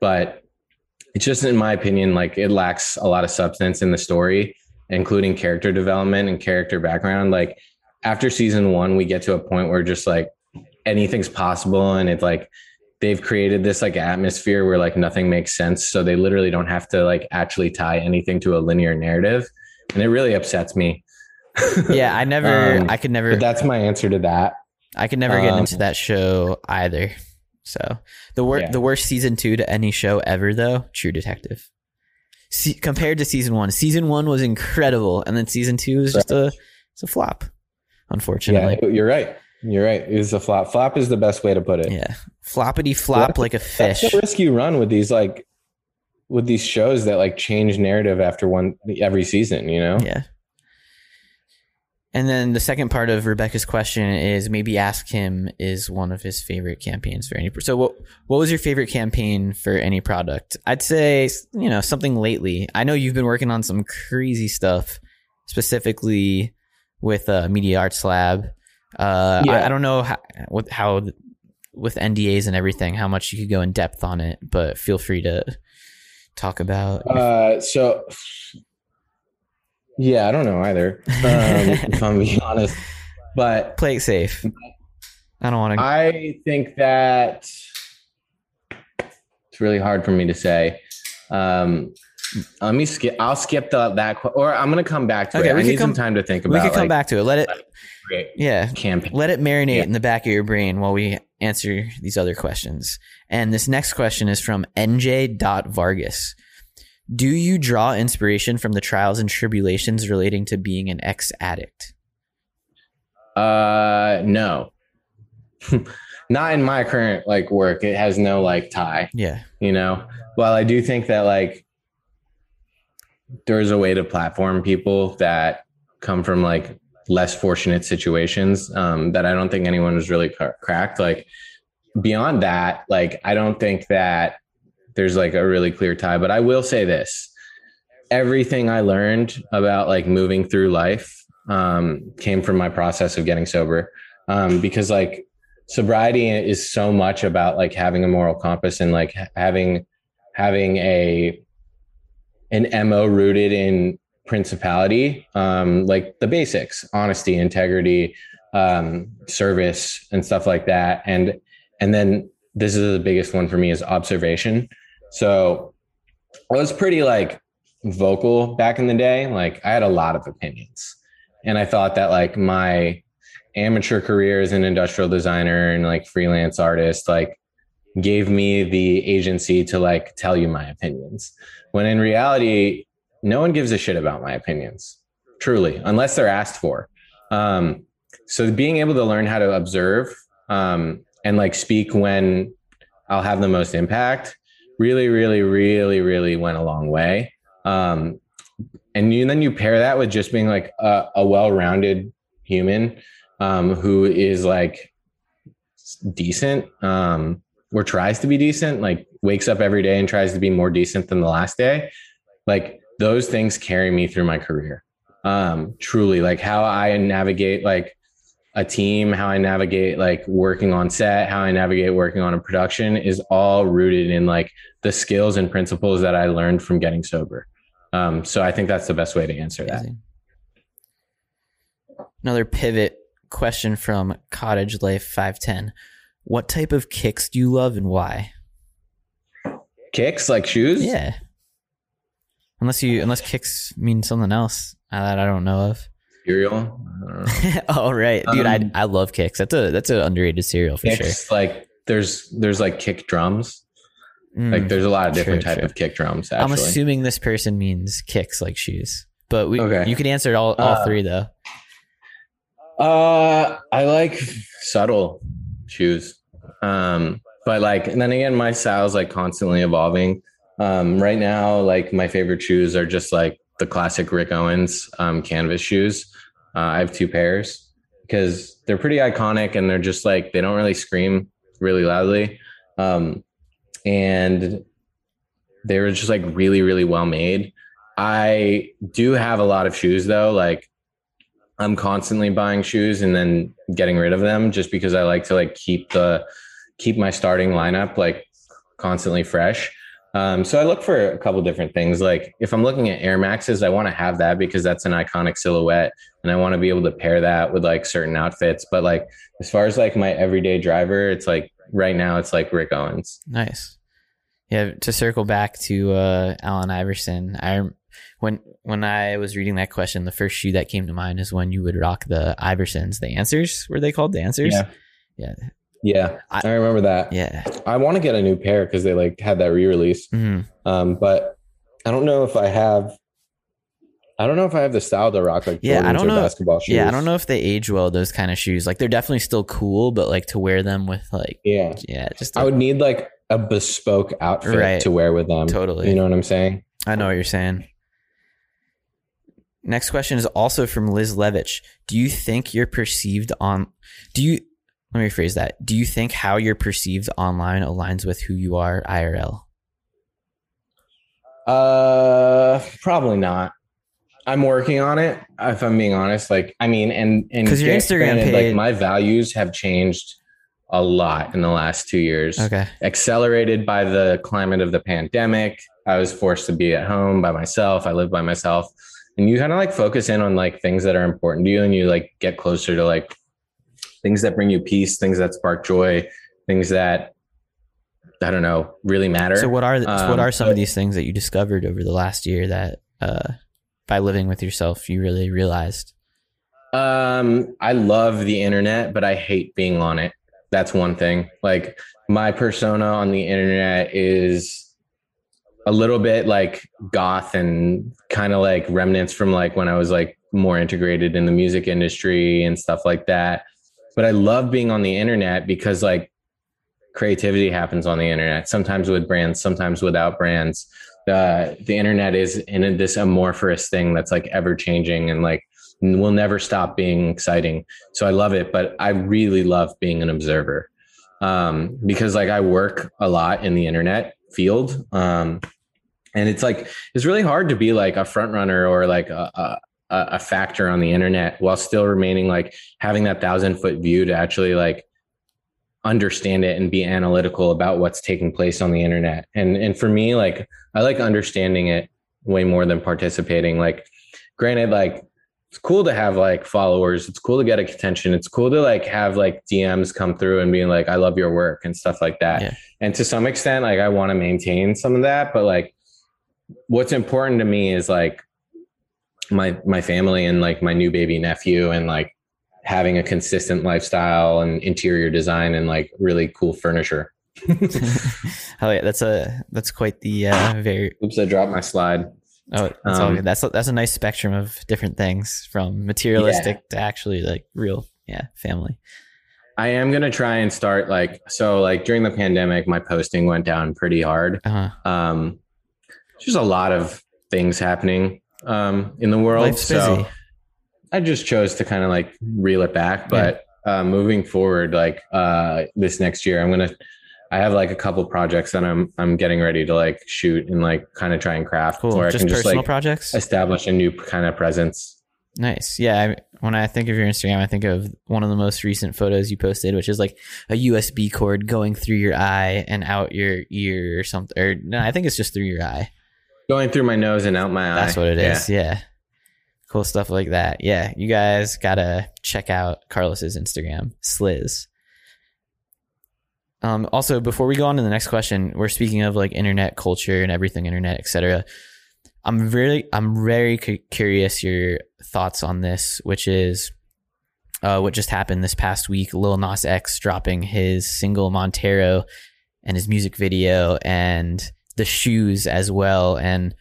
But it's just in my opinion like it lacks a lot of substance in the story including character development and character background. Like after season one we get to a point where just like anything's possible and it's like they've created this like atmosphere where like nothing makes sense so they literally don't have to like actually tie anything to a linear narrative and it really upsets me [laughs] Yeah, I never. Um, I could never. but that's my answer to that I could never get um, into that show either. So the wor- Yeah. the worst season two to any show ever, though, True Detective. See, compared to season one, season one was incredible, and then season two is just a it's a flop. Unfortunately, yeah you're right you're right it's a flop flop is the best way to put it yeah, floppity flop like a that's fish. the risk you run with these like with these shows that like change narrative after one every season you know Yeah. And then the second part of Rebecca's question is maybe ask him is one of his favorite campaigns for any. So what what was your favorite campaign for any product? I'd say you know something lately. I know you've been working on some crazy stuff, specifically with uh, Media Arts Lab. Uh, Yeah. I, I don't know how, what how with NDAs and everything how much you could go in depth on it, but feel free to talk about. Uh, so Yeah, I don't know either. Um, [laughs] if I'm being honest, but Play it safe. I don't want to. I think that it's really hard for me to say. Um, let me skip. I'll skip the that, or I'm gonna come back to Okay, it. we I need some come- time to think about. we could come like, back to it. Let it. Yeah. campaign. Let it marinate Yeah. in the back of your brain while we answer these other questions. And this next question is from NJ.Vargas. Do you draw inspiration from the trials and tribulations relating to being an ex addict? Uh, no, [laughs] not in my current like work. It has no like tie. Yeah. you know while i do think that like there's a way to platform people that come from like less fortunate situations um, that i don't think anyone has really cra- cracked. Like beyond that like i don't think that there's like a really clear tie but i will say this. Everything i learned about like moving through life um, came from my process of getting sober. Um, because like sobriety is so much about like having a moral compass and like having having a an mo rooted in principality um like the basics honesty integrity um service and stuff like that. And and then this is the biggest one for me is observation. So i was pretty like vocal back in the day. Like i had a lot of opinions. And i thought that like my amateur career as an industrial designer and like freelance artist like gave me the agency to like tell you my opinions when in reality no one gives a shit about my opinions truly unless they're asked for. Um so being able to learn how to observe um and like speak when i'll have the most impact really really really really went a long way. Um and you, then you pair that with just being like a, a well-rounded human um, who is like decent um, or tries to be decent, like wakes up every day and tries to be more decent than the last day. Like those things carry me through my career. Um, truly, like how I navigate like a team, how I navigate like working on set, how I navigate working on a production is all rooted in like the skills and principles that I learned from getting sober. Um, so I think that's the best way to answer that. Another pivot question from Cottage Life 510. What type of kicks do you love and why? Kicks like shoes? Yeah. Unless you unless kicks mean something else uh, that I don't know of. Cereal? I [laughs] don't know. oh right, dude, Um, I I love kicks. That's a that's an underrated cereal for kicks like there's there's like kick drums. Mm. like there's a lot of different True, type true. of kick drums I'm assuming this person means kicks like shoes, but we Okay. you could answer all all Uh, three though. uh i like subtle shoes um but like and then again my style's like constantly evolving. Um right now like my favorite shoes are just like the classic rick owens um canvas shoes. Uh, i have two pairs because they're pretty iconic and they're just like they don't really scream really loudly. Um and they were just like really really well made. I do have a lot of shoes though. Like i'm constantly buying shoes and then getting rid of them just because i like to like keep the keep my starting lineup like constantly fresh um, so i look for a couple different things like if i'm looking at air maxes i want to have that because that's an iconic silhouette and i want to be able to pair that with like certain outfits but like as far as like my everyday driver it's like right now it's like rick owens Nice. Yeah, to circle back to uh, Allen Iverson, I when when I was reading that question, the first shoe that came to mind is when you would rock the Iversons. The answers were they called the answers? Yeah. yeah, yeah I- i, remember that yeah. i want to get a new pair because they like had that re-release hmm Um, but I don't know if I have. I don't know if I have the style to rock like Yeah, I don't know- basketball shoes. Yeah, I don't know if they age well. Those kind of shoes, like they're definitely still cool, but like to wear them with like Yeah, yeah, just I would need like a bespoke outfit Right. to wear with them. Totally. You know what I'm saying? I know what you're saying. Next question is also from Liz Levitch. Do you think you're perceived on do you let me rephrase that. Do you think how you're perceived online aligns with who you are IRL? Uh, probably not. I'm working on it. If I'm being honest, like I mean, and and 'Cause your Instagram granted, page- like my values have changed a lot in the last two years. Okay. accelerated by the climate of the pandemic. I was forced to be at home by myself. I live by myself. and you kind of like focus in on like things that are important to you and you like get closer to like things that bring you peace things that spark joy things that i don't know really matter So what are the, Um, what are some of these things that you discovered over the last year that uh, by living with yourself you really realized? Um, I love the internet, but I hate being on it. That's one thing. Like my persona on the internet is a little bit like goth and kind of like remnants from like when I was like more integrated in the music industry and stuff like that. But I love being on the internet because like creativity happens on the internet, sometimes with brands, sometimes without brands. The the internet is in this amorphous thing that's like ever changing and like will never stop being exciting. So I love it, but I really love being an observer um, because like I work a lot in the internet field. Um, and it's like, it's really hard to be like a front runner or like a, a, a factor on the internet while still remaining like having that thousand foot view to actually like understand it and be analytical about what's taking place on the internet. And, and for me, like, I like understanding it way more than participating. Like, granted, like it's cool to have like followers. It's cool to get attention. It's cool to like have like DMs come through and being like, I love your work and stuff like that. Yeah. And to some extent, like I want to maintain some of that, but like what's important to me is like my my family and like my new baby nephew and like having a consistent lifestyle and interior design and like really cool furniture. [laughs] oh yeah, that's a that's quite the uh, very Oops, I dropped my slide. oh that's all Um, good. That's a, that's a nice spectrum of different things from materialistic to actually like real yeah family. I am gonna try and start like so like during the pandemic, my posting went down pretty hard. Uh, Um, just a lot of things happening um, in the world. life's so busy. I just chose to kind of like reel it back. But uh, moving forward, like uh, this next year, I'm gonna. I have like a couple projects that I'm I'm getting ready to like shoot and like kind of try and craft Cool. where I can just personal like projects. establish a new kind of presence. Nice. Yeah. I, when I think of your Instagram, I think of one of the most recent photos you posted, which is like a USB cord going through your eye and out your ear or something. Or no, I think it's just through your eye. Going through my nose and out my eye. That's what it is. Yeah. Yeah. Cool stuff like that. Yeah. You guys got to check out Carlos's Instagram, Sliz. Um, also, before we go on to the next question, we're speaking of like internet culture and everything internet, etc. I'm really, I'm very cu- curious your thoughts on this, which is uh, what just happened this past week. Lil Nas X dropping his single Montero and his music video and the shoes as well, and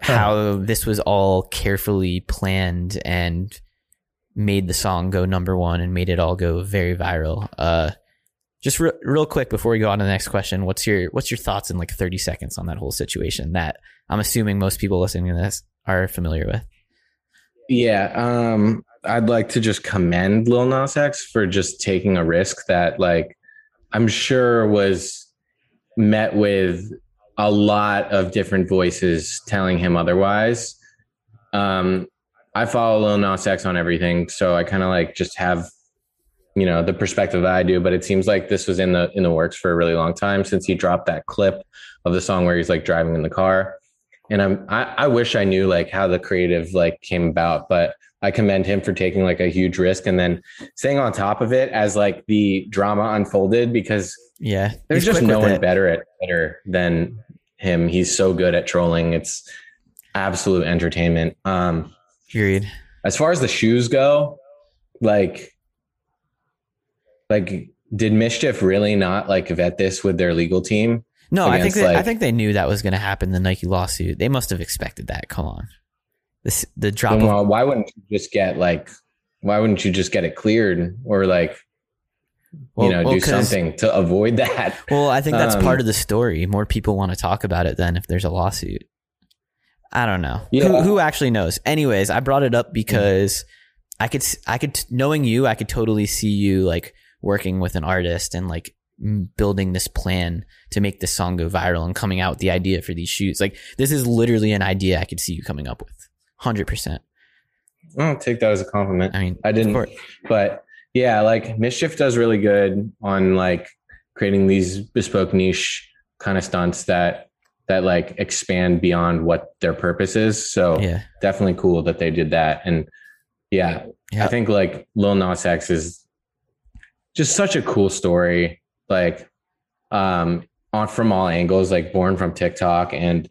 how this was all carefully planned and made the song go number one and made it all go very viral. Uh, just re- real quick before we go on to the next question, what's your what's your thoughts in like 30 seconds on that whole situation that I'm assuming most people listening to this are familiar with? Yeah, um, I'd like to just commend Lil Nas X for just taking a risk that, like, I'm sure was met with a lot of different voices telling him otherwise. Um, I follow Lil Nas X on everything, so I kind of like just have, you know, the perspective that I do. But it seems like this was in the in the works for a really long time since he dropped that clip of the song where he's like driving in the car and I'm I, I wish I knew like how the creative like came about, but I commend him for taking like a huge risk and then staying on top of it as like the drama unfolded because Yeah, there's just no one it. better at better than him. He's so good at trolling. It's absolute entertainment. Um Agreed. as far as the shoes go, like like did MSCHF really not like vet this with their legal team? No, I think against, they, I think they knew that was going to happen. The Nike lawsuit. They must have expected that. Come on, this the drop of why wouldn't you just get like why wouldn't you just get it cleared or like Well- you know well, do something to avoid [laughs] that Well, I think that's Um, part of the story. More people want to talk about it than if there's a lawsuit. I don't know. Who, Yeah. who actually knows? Anyways, I brought it up because I could, I could, knowing you, I could totally see you like working with an artist and like building this plan to make this song go viral and coming out with the idea for these shoots. Like this is literally an idea I could see you coming up with. Hundred percent. i'll take that as a compliment I mean, i didn't but yeah like MSCHF does really good on like creating these bespoke niche kind of stunts that that like expand beyond what their purpose is. So Yeah. definitely cool that they did that. And yeah, Yeah. I think like Lil Nas X is just such a cool story. Like um on from all angles, like born from TikTok and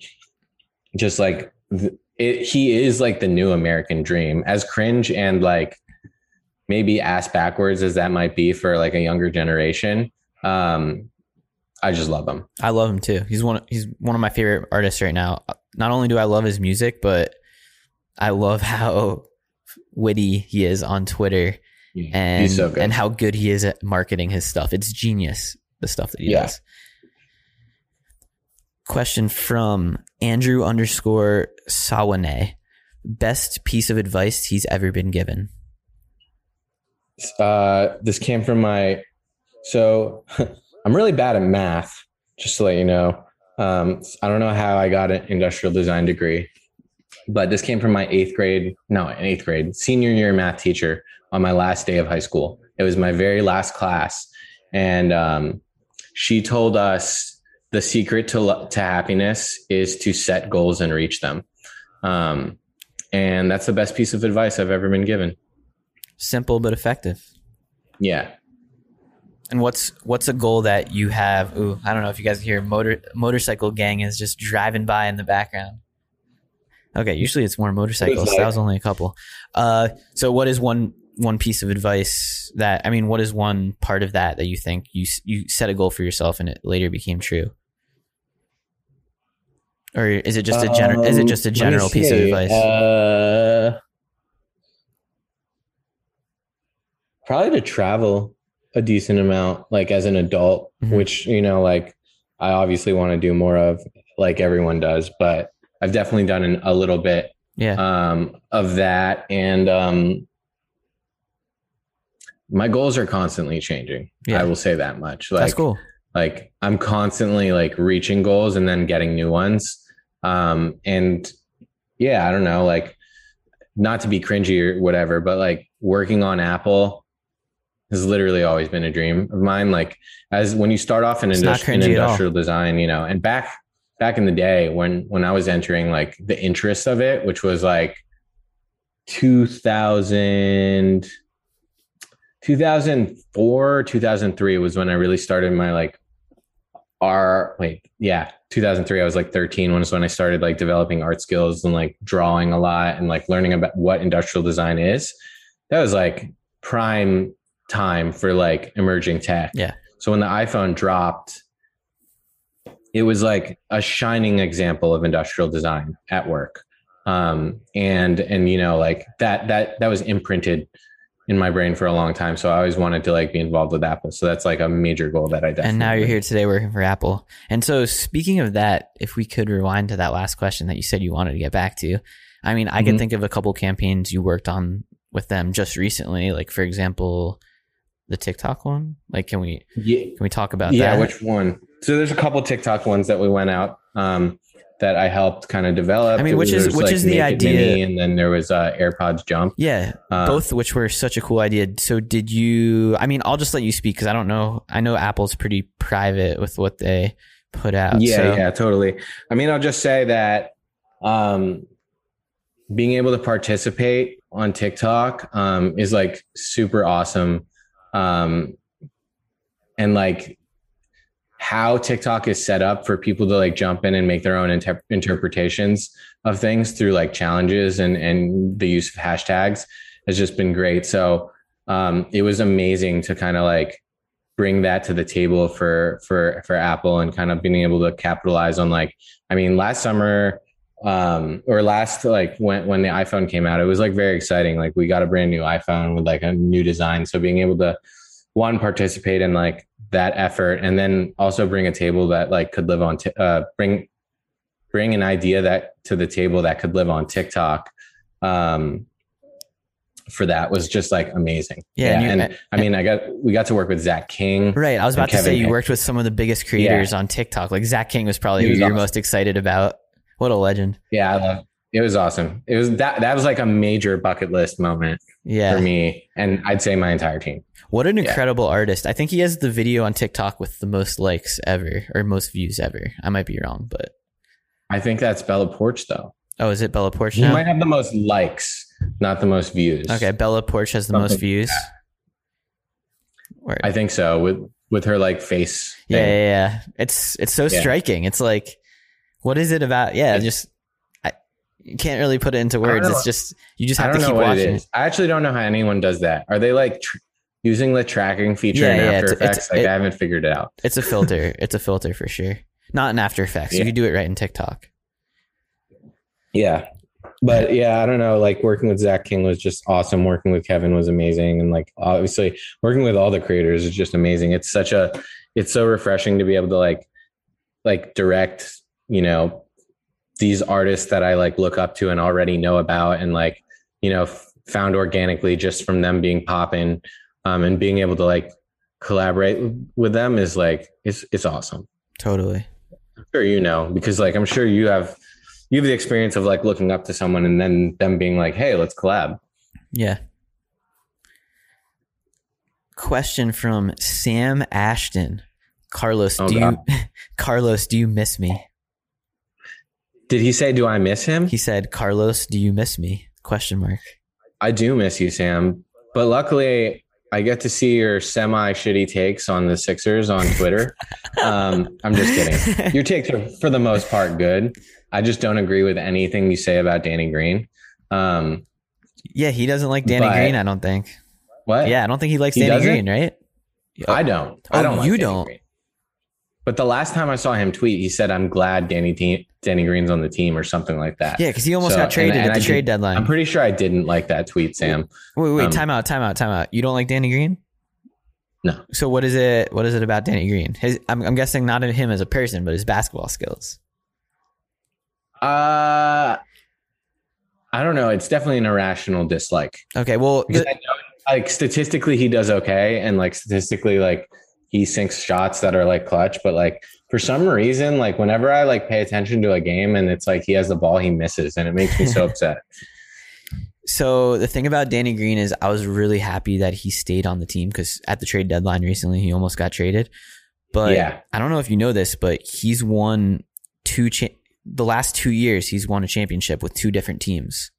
just like th- it, he is like the new American dream. As cringe and like maybe ass backwards as that might be for like a younger generation. Um I just love him. I love him too. He's one. He's one of my favorite artists right now. Not only do I love his music, but I love [laughs] how witty he is on Twitter and so and how good he is at marketing his stuff. It's genius the stuff that he Yeah. does. Question from Andrew underscore Sawane. Best piece of advice he's ever been given. Uh, this came from my so [laughs] i'm really bad at math just to let you know. Um, i don't know how i got an industrial design degree but this came from my eighth grade no an eighth grade senior year math teacher on my last day of high school. It was my very last class. And um, she told us the secret to, to happiness is to set goals and reach them. Um, and that's the best piece of advice i've ever been given Simple but effective. yeah And what's what's a goal that you have? Ooh, I don't know if you guys hear motor motorcycle gang is just driving by in the background. Okay, usually it's more motorcycles. like- That was only a couple. Uh, so what is one one piece of advice that I mean, what is one part of that that you think you you set a goal for yourself and it later became true? Or is it just a general? is it Um, just a general piece of advice? Uh, probably to travel a decent amount, like as an adult, Mhm. which you know, like I obviously want to do more of, like everyone does. But I've definitely done an, a little bit yeah, um, of that, and um, my goals are constantly changing. Yeah. I will say that much. Like, that's cool. like i'm constantly like reaching goals and then getting new ones um and yeah i don't know like not to be cringy or whatever but like working on apple has literally always been a dream of mine like as when you start off in, It's industri- in cringy at all. industrial design you know and back back in the day when when i was entering like the interest of it which was like 2000 2004 2003 was when i really started my like our wait yeah 2003 i was like 13 when was when i started like developing art skills and like drawing a lot and like learning about what industrial design is that was like prime time for like emerging tech Yeah. so when the iphone dropped it was like a shining example of industrial design at work um and and you know like that that that was imprinted in my brain for a long time so i always wanted to like be involved with apple so that's like a major goal that i definitely and now you're here today working for Apple. And so, speaking of that, if we could rewind to that last question that you said you wanted to get back to, I mean, I can Mhm. think of a couple campaigns you worked on with them just recently. Like, for example, the TikTok one. Like, can we yeah, can we talk about yeah that? which one so there's a couple tiktok ones that we went out um that i helped kind of develop I mean, which is- which is the idea- Mini, and then there was uh airpods jump yeah, Uh, both which were such a cool idea. So, did you? I mean, I'll just let you speak because I don't know. I know Apple's pretty private with what they put out. yeah so- yeah totally i mean i'll just say that um being able to participate on tiktok um is like super awesome um and like how tiktok is set up for people to like jump in and make their own inter- interpretations of things through like challenges and and the use of hashtags has just been great. So um it was amazing to kind of like bring that to the table for for for Apple and kind of being able to capitalize on like I mean last summer um or last like when when the iPhone came out it was like very exciting like we got a brand new iPhone with like a new design so being able to one participate in like that effort and then also bring a table that like could live on t- uh bring bring an idea that to the table that could live on TikTok um for that was just like amazing Yeah, and you- and I mean I got we got to work with Zach King Right. I was about to say you worked with some of the biggest creators on TikTok. Like Zach King was probably He who was you're most excited about. What a legend. Yeah, I love. It was awesome. It was that that was like a major bucket list moment Yeah. for me, and I'd say my entire team. What an Yeah. incredible artist. I think he has the video on TikTok with the most likes ever or most views ever. I might be wrong, but I think that's Bella Poarch though. Oh, is it Bella Poarch now? might have the most likes, not the most views. Okay, Bella Poarch has the most views. Word. I think so with with her like face. yeah, yeah, yeah. It's it's so Yeah. striking. It's like, what is it about? Yeah, It's- just I you can't really put it into words. It's just you just have to keep watching. it. I actually don't know how anyone does that. Are they like tr- using the tracking feature Yeah, in yeah, After it's- it's- Effects? like it- I haven't figured it out. It's a filter. [laughs] it's a filter for sure. Not in After Effects. You can do it right in TikTok. Yeah. But yeah, I don't know. Like working with Zach King was just awesome. Working with Kevin was amazing. And like obviously working with all the creators is just amazing. It's such a it's so refreshing to be able to like like direct, you know, these artists that I like look up to and already know about and like, you know, f- found organically just from them being popping um and being able to like collaborate with them is like it's it's awesome Totally. sure you know because like i'm sure you have you have the experience of like looking up to someone and then them being like hey let's collab Yeah. Question from Sam Ashton. Carlos, Oh, do God. you [laughs] Carlos, do you miss me? Did he say do i miss him He said, Carlos, do you miss me? Question mark. i do miss you sam but luckily i get to see your semi shitty takes on the sixers on twitter [laughs] um i'm just kidding your takes are for the most part good i just don't agree with anything you say about danny green um Yeah, he doesn't like Danny But- Green, I don't think. what Yeah, I don't think he likes He Danny doesn't? Green, right? I don't. Oh, I don't. like you Danny don't? Green. But the last time I saw him tweet, he said, "I'm glad Danny Danny Green's on the team" or something like that. Yeah, because he almost So- got traded and- and at the I trade did- deadline. I'm pretty sure I didn't like that tweet, Sam. wait, wait, um, time out, time out, time out. You don't like Danny Green? No. So what is it? What is it about Danny Green? His, I'm, I'm guessing not in him as a person, but his basketball skills. Uh, I don't know. It's definitely an irrational dislike Okay, well, the- I know, like statistically, he does okay, and like statistically, like he sinks shots that are like clutch. But like for some reason, like whenever I like pay attention to a game and it's like he has the ball, he misses, and it makes me so [laughs] upset. So the thing about Danny Green is I was really happy that he stayed on the team because at the trade deadline recently he almost got traded. But Yeah. I don't know if you know this, but he's won two cha- the last two years he's won a championship with two different teams.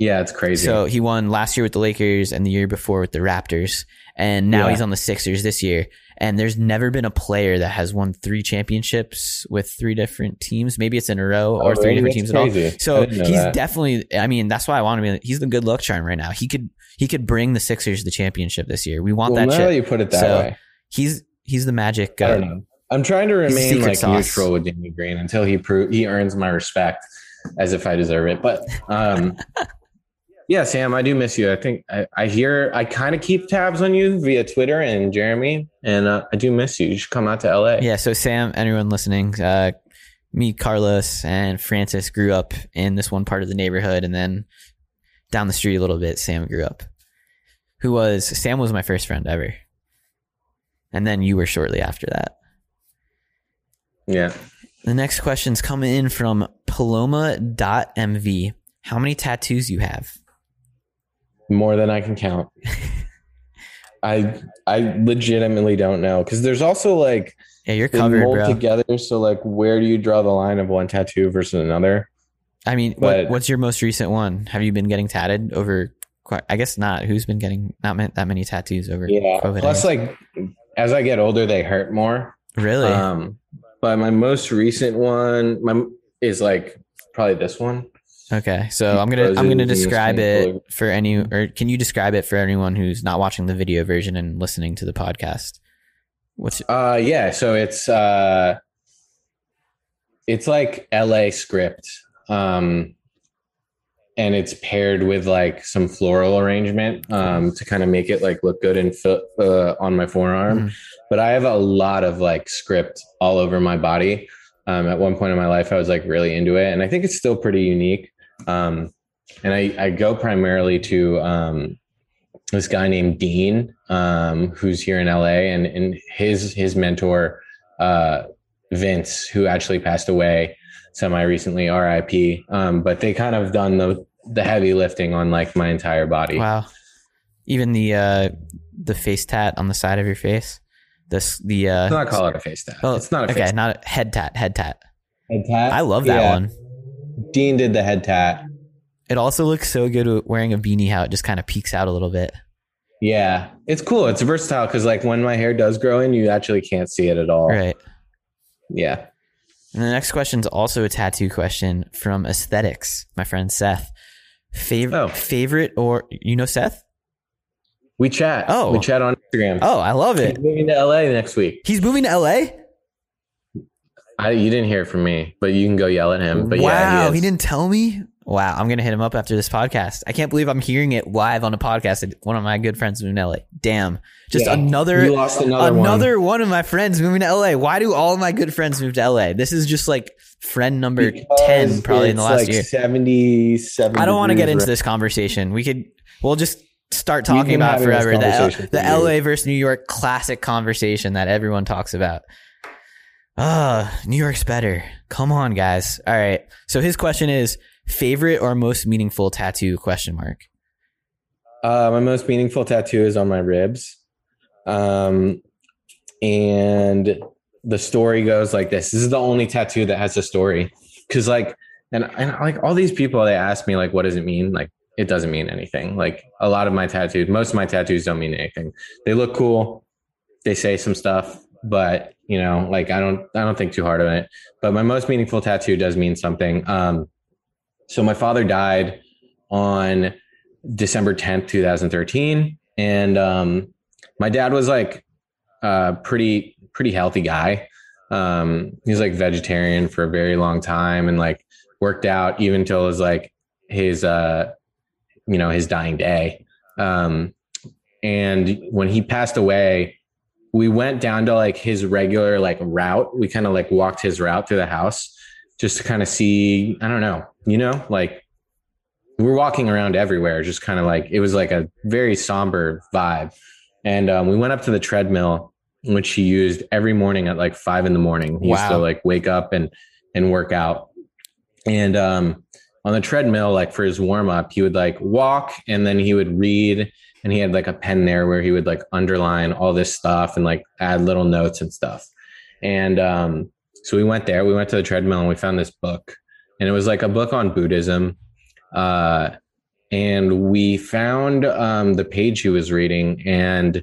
Yeah, it's crazy. So he won last year with the Lakers and the year before with the Raptors. And now Yeah. he's on the Sixers this year. And there's never been a player that has won three championships with three different teams. Maybe it's in a row or Oh, three really? different teams at all. crazy. So he's that. definitely I mean, that's why I want to be he's the good luck charm right now. He could he could bring the Sixers the championship this year. We want well, that now shit. you put it that So, way. He's he's the magic I uh, don't know. I'm trying to remain like sauce. neutral with Danny Green until he pro- he earns my respect as if I deserve it. But um, [laughs] yeah, Sam, I do miss you. I think I, I hear I kind of keep tabs on you via Twitter and Jeremy, and uh, I do miss you. You should come out to LA. Yeah, so Sam, anyone listening, uh, me, Carlos, and Francis grew up in this one part of the neighborhood, and then down the street a little bit, Sam grew up. Who was Sam was my first friend ever, and then you were shortly after that. yeah. The next question's coming in from Paloma.mv. How many tattoos you have? More than I can count. [laughs] I I legitimately don't know because there's also like Yeah, you're covered, mold bro. together. So like, where do you draw the line of one tattoo versus another? I mean, but- what, what's your most recent one? Have you been getting tatted over? Quite, I guess not. Who's been getting not that many tattoos over? Yeah. COVID Plus, like as I get older, they hurt more. really? Um, but my most recent one, my is like probably this one. Okay, so I'm gonna I'm gonna describe it for any or can you describe it for anyone who's not watching the video version and listening to the podcast? What's Uh, yeah. So it's uh, it's like LA script, um, and it's paired with like some floral arrangement um, to kind of make it like look good and fit uh, on my forearm. Mhm. But I have a lot of like script all over my body. Um, at one point in my life, I was like really into it, and I think it's still pretty unique. Um, and I, I go primarily to um, this guy named Dean, um, who's here in LA, and and his his mentor uh, Vince, who actually passed away semi recently, R.I.P. Um, but they kind of done the the heavy lifting on like my entire body. wow? Even the uh the face tat on the side of your face. This the uh Let's not call it a face tat. oh, it's not a okay, not a head tat, head tat. Head tat. I love that Yeah. one. Dean did the head tat. It also looks so good with wearing a beanie. How it just kind of peeks out a little bit. Yeah, it's cool. It's versatile because like when my hair does grow in, you actually can't see it at all. Right. Yeah. And the next question is also a tattoo question from Aesthetics, my friend Seth. Favorite, Oh. favorite, or you know Seth? We chat. Oh. we chat on Instagram. Oh, I love He's it. moving to LA next week. He's moving to LA. I, you didn't hear it from me, but you can go yell at him. But wow, yeah, he, he, didn't tell me. Wow, I'm gonna hit him up after this podcast. I can't believe I'm hearing it live on a podcast. One of my good friends moving to LA. Damn, just Yeah. another lost another one. another one. of my friends moving to LA. Why do all of my good friends move to LA? This is just like friend number ten, Because probably in the last like year. 77 I don't want to get into right- this conversation. We could, we'll just start talking about forever the, L, the. LA versus New York classic conversation that everyone talks about. Ah, New York's better. Come on, guys. All right. So his question is favorite or most meaningful tattoo? Question mark. Uh, my most meaningful tattoo is on my ribs. Um, and the story goes like this. This is the only tattoo that has a story. Cause like, and, and like all these people, they ask me like, what does it mean? Like, it doesn't mean anything. Like a lot of my tattoos, most of my tattoos don't mean anything. They look cool. They say some stuff, but you know, like I don't, I don't think too hard on it. But my most meaningful tattoo does mean something. Um, so my father died on December 10th, 2013. And um, my dad was like a pretty, pretty healthy guy. Um, he was like vegetarian for a very long time and like worked out even till his like his, uh, you know, his dying day. Um, and when he passed away, we went down to like his regular like route. We kind of like walked his route through the house just to kind of see, I don't know, you know, like we were walking around everywhere, just kind of like it was like a very somber vibe. And um, we went up to the treadmill, which he used every morning at like five in the morning. He used to like wake up and and work out. And um, on the treadmill, like for his warm up, he would like walk and then he would read. And he had like a pen there where he would like underline all this stuff and like add little notes and stuff. And um, so we went there. We went to the treadmill and we found this book, and it was like a book on Buddhism. Uh, and we found um, the page he was reading, and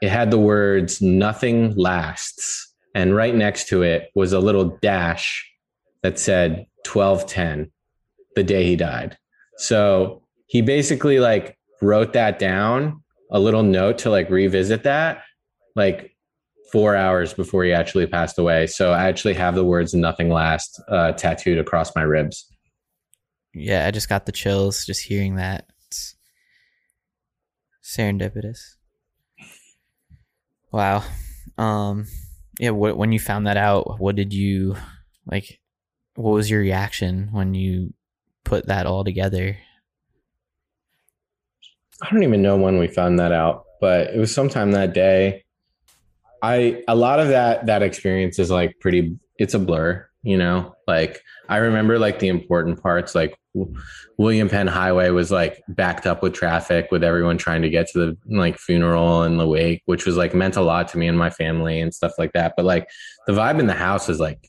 it had the words "Nothing lasts," and right next to it was a little dash that said twelve ten, the day he died. So he basically like wrote that down, a little note to like revisit that, like four hours before he actually passed away. So I actually have the words "Nothing lasts" uh, tattooed across my ribs. Yeah, I just got the chills just hearing that. It's serendipitous. Wow. Um yeah, wh- when you found that out, what did you like what was your reaction when you put that all together? I don't even know when we found that out, but it was sometime that day. I a lot of that that experience is like pretty it's a blur, you know? Like I remember like the important parts like William Penn Highway was like backed up with traffic with everyone trying to get to the like funeral and the wake, which was like meant a lot to me and my family and stuff like that. But like the vibe in the house is like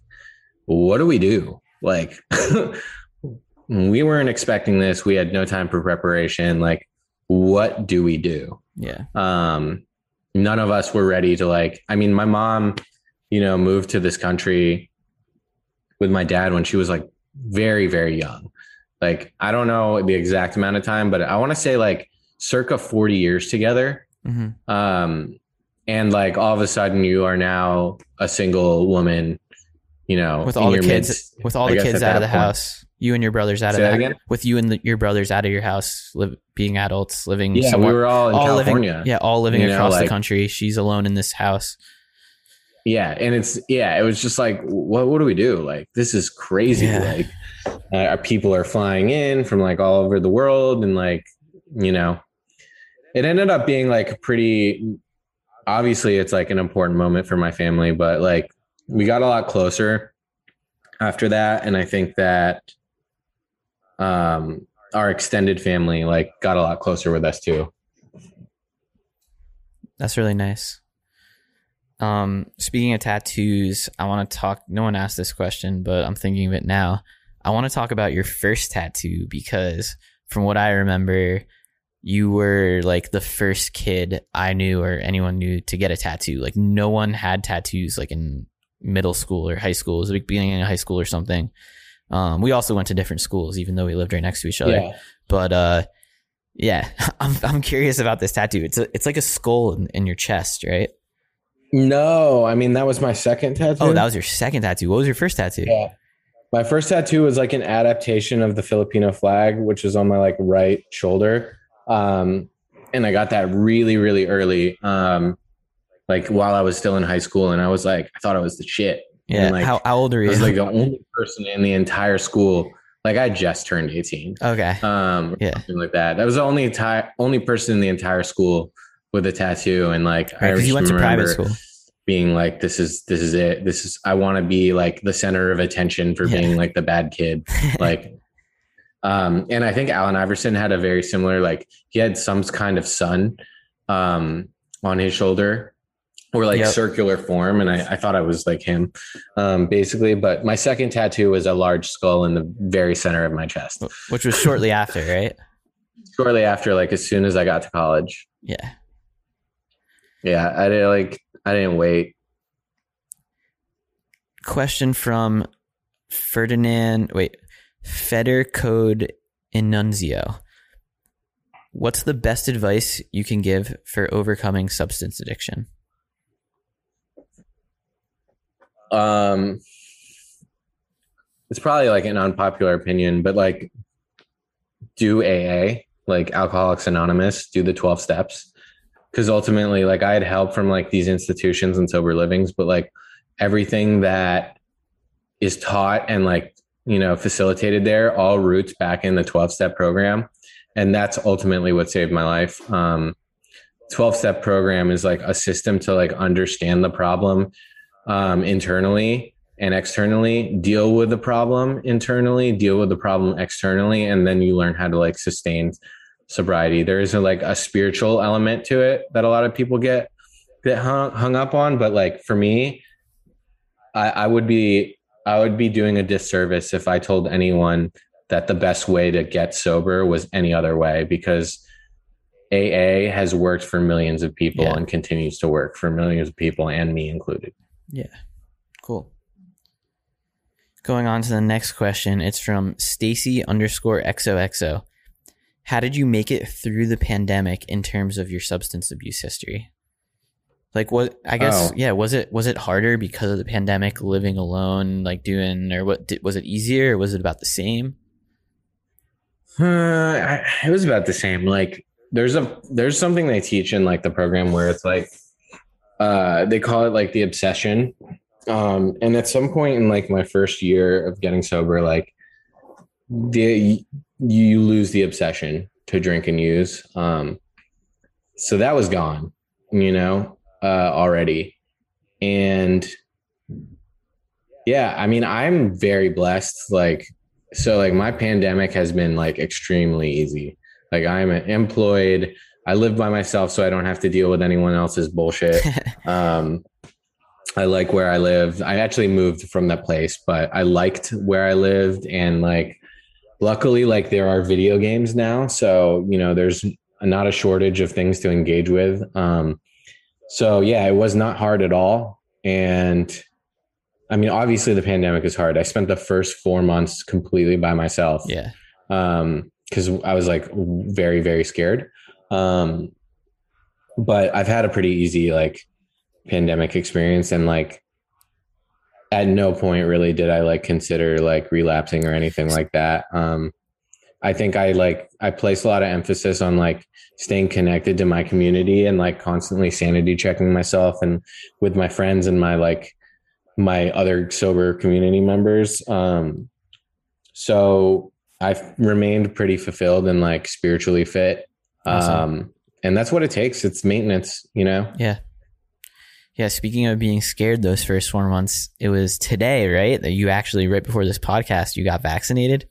what do we do? Like [laughs] we weren't expecting this. We had no time for preparation. Like what do we do? Yeah. um none of us were ready to like i mean my mom you know moved to this country with my dad when she was like very very young like i don't know the exact amount of time but i want to say like circa 40 years together hmm um and like all of a sudden you are now a single woman you know With all the your kids with all I the kids out of the point. house. You and your brothers out Say of that with you and the, your brothers out of your house, live, being adults, living yeah we somewhere were all in all california living yeah, all living You know, across the country. She's alone in this house. yeah and it's yeah it was just like what what do we do like this is crazy Yeah. like uh, our people are flying in from like all over the world and like you know it ended up being like a pretty obviously it's like an important moment for my family but like we got a lot closer after that and i think that um our extended family like got a lot closer with us too That's really nice. Um, speaking of tattoos, I want to talk. No one asked this question, but I'm thinking of it now. I want to talk about your first tattoo because, from what I remember, you were like the first kid I knew or anyone knew to get a tattoo. Like no one had tattoos like in middle school or high school. It was like beginning of high school or something. Um, we also went to different schools, even though we lived right next to each other. Yeah. But uh, yeah, [laughs] I'm I'm curious about this tattoo. It's a, it's like a skull in, in your chest, right? No, I mean that was my second tattoo. Oh, that was your second tattoo. What was your first tattoo? Yeah. My first tattoo was like an adaptation of the Filipino flag, which is on my like right shoulder. Um, and I got that really, really early. Um, like while I was still in high school, and I was like, I thought I was the shit. Yeah. And, like, how, how old are I was like the only person in the entire school. Like I just turned 18. okay. Um, Yeah. something like that. That was the only entire only person in the entire school with a tattoo. And like I Because you just went to private school. being like, this is this is it. This is I want to be like the center of attention for Yeah. being like the bad kid. [laughs] Like um, and I think Allen Iverson had a very similar, like he had some kind of sun um on his shoulder or like Yep. circular form. And I, I thought I was like him, um, basically. But my second tattoo was a large skull in the very center of my chest. which was shortly [laughs] after, right? Shortly after, like as soon as I got to college. Yeah. Yeah, I didn't like I didn't wait. Question from Ferdinand. Wait, Feder Code Enunzio. What's the best advice you can give for overcoming substance addiction? Um it's probably like an unpopular opinion, but like do AA, like Alcoholics Anonymous, do the 12 steps. Cause ultimately, like I had help from like these institutions and sober livings, but like everything that is taught and like, you know, facilitated there all roots back in the 12 step program. And that's ultimately what saved my life. Um, 12 step program is like a system to like understand the problem um, internally and externally, deal with the problem internally, deal with the problem externally, and then you learn how to like sustain sobriety. There is a, like a spiritual element to it that a lot of people get get hung, hung up on, but like for me, I, I would be I would be doing a disservice if I told anyone that the best way to get sober was any other way because AA has worked for millions of people Yeah. and continues to work for millions of people and me included. Yeah. Cool. Going on to the next question. It's from Stacy underscore XOXO. How did you make it through the pandemic in terms of your substance abuse history? Like what I guess Oh. yeah, was it was it harder because of the pandemic living alone, like doing or what did, was it easier or was it about the same? Uh, I, it was about the same. Like there's a there's something they teach in like the program where it's like uh they call it like the obsession. Um and at some point in like my first year of getting sober, like the you lose the obsession to drink and use. Um so that was gone, you know, uh already. And yeah, I mean, I'm very blessed. Like so like my pandemic has been like extremely easy like i'm employed i live by myself so i don't have to deal with anyone else's bullshit [laughs] um i like where i live i actually moved from that place but i liked where i lived and like luckily like there are video games now so you know there's not a shortage of things to engage with um so yeah it was not hard at all and I mean, obviously the pandemic is hard. I spent the first four months completely by myself. yeah. Um, cause I was like very, very scared. Um, but I've had a pretty easy like pandemic experience and like at no point really did I like consider like relapsing or anything like that. Um, I think I like I place a lot of emphasis on like staying connected to my community and like constantly sanity checking myself and with my friends and my like my other sober community members. Um, so I've remained pretty fulfilled and like spiritually fit. Awesome. Um, and that's what it takes. It's maintenance, you know? Yeah. Yeah. Speaking of being scared those first four months, it was today, right? That you actually, right before this podcast, you got vaccinated.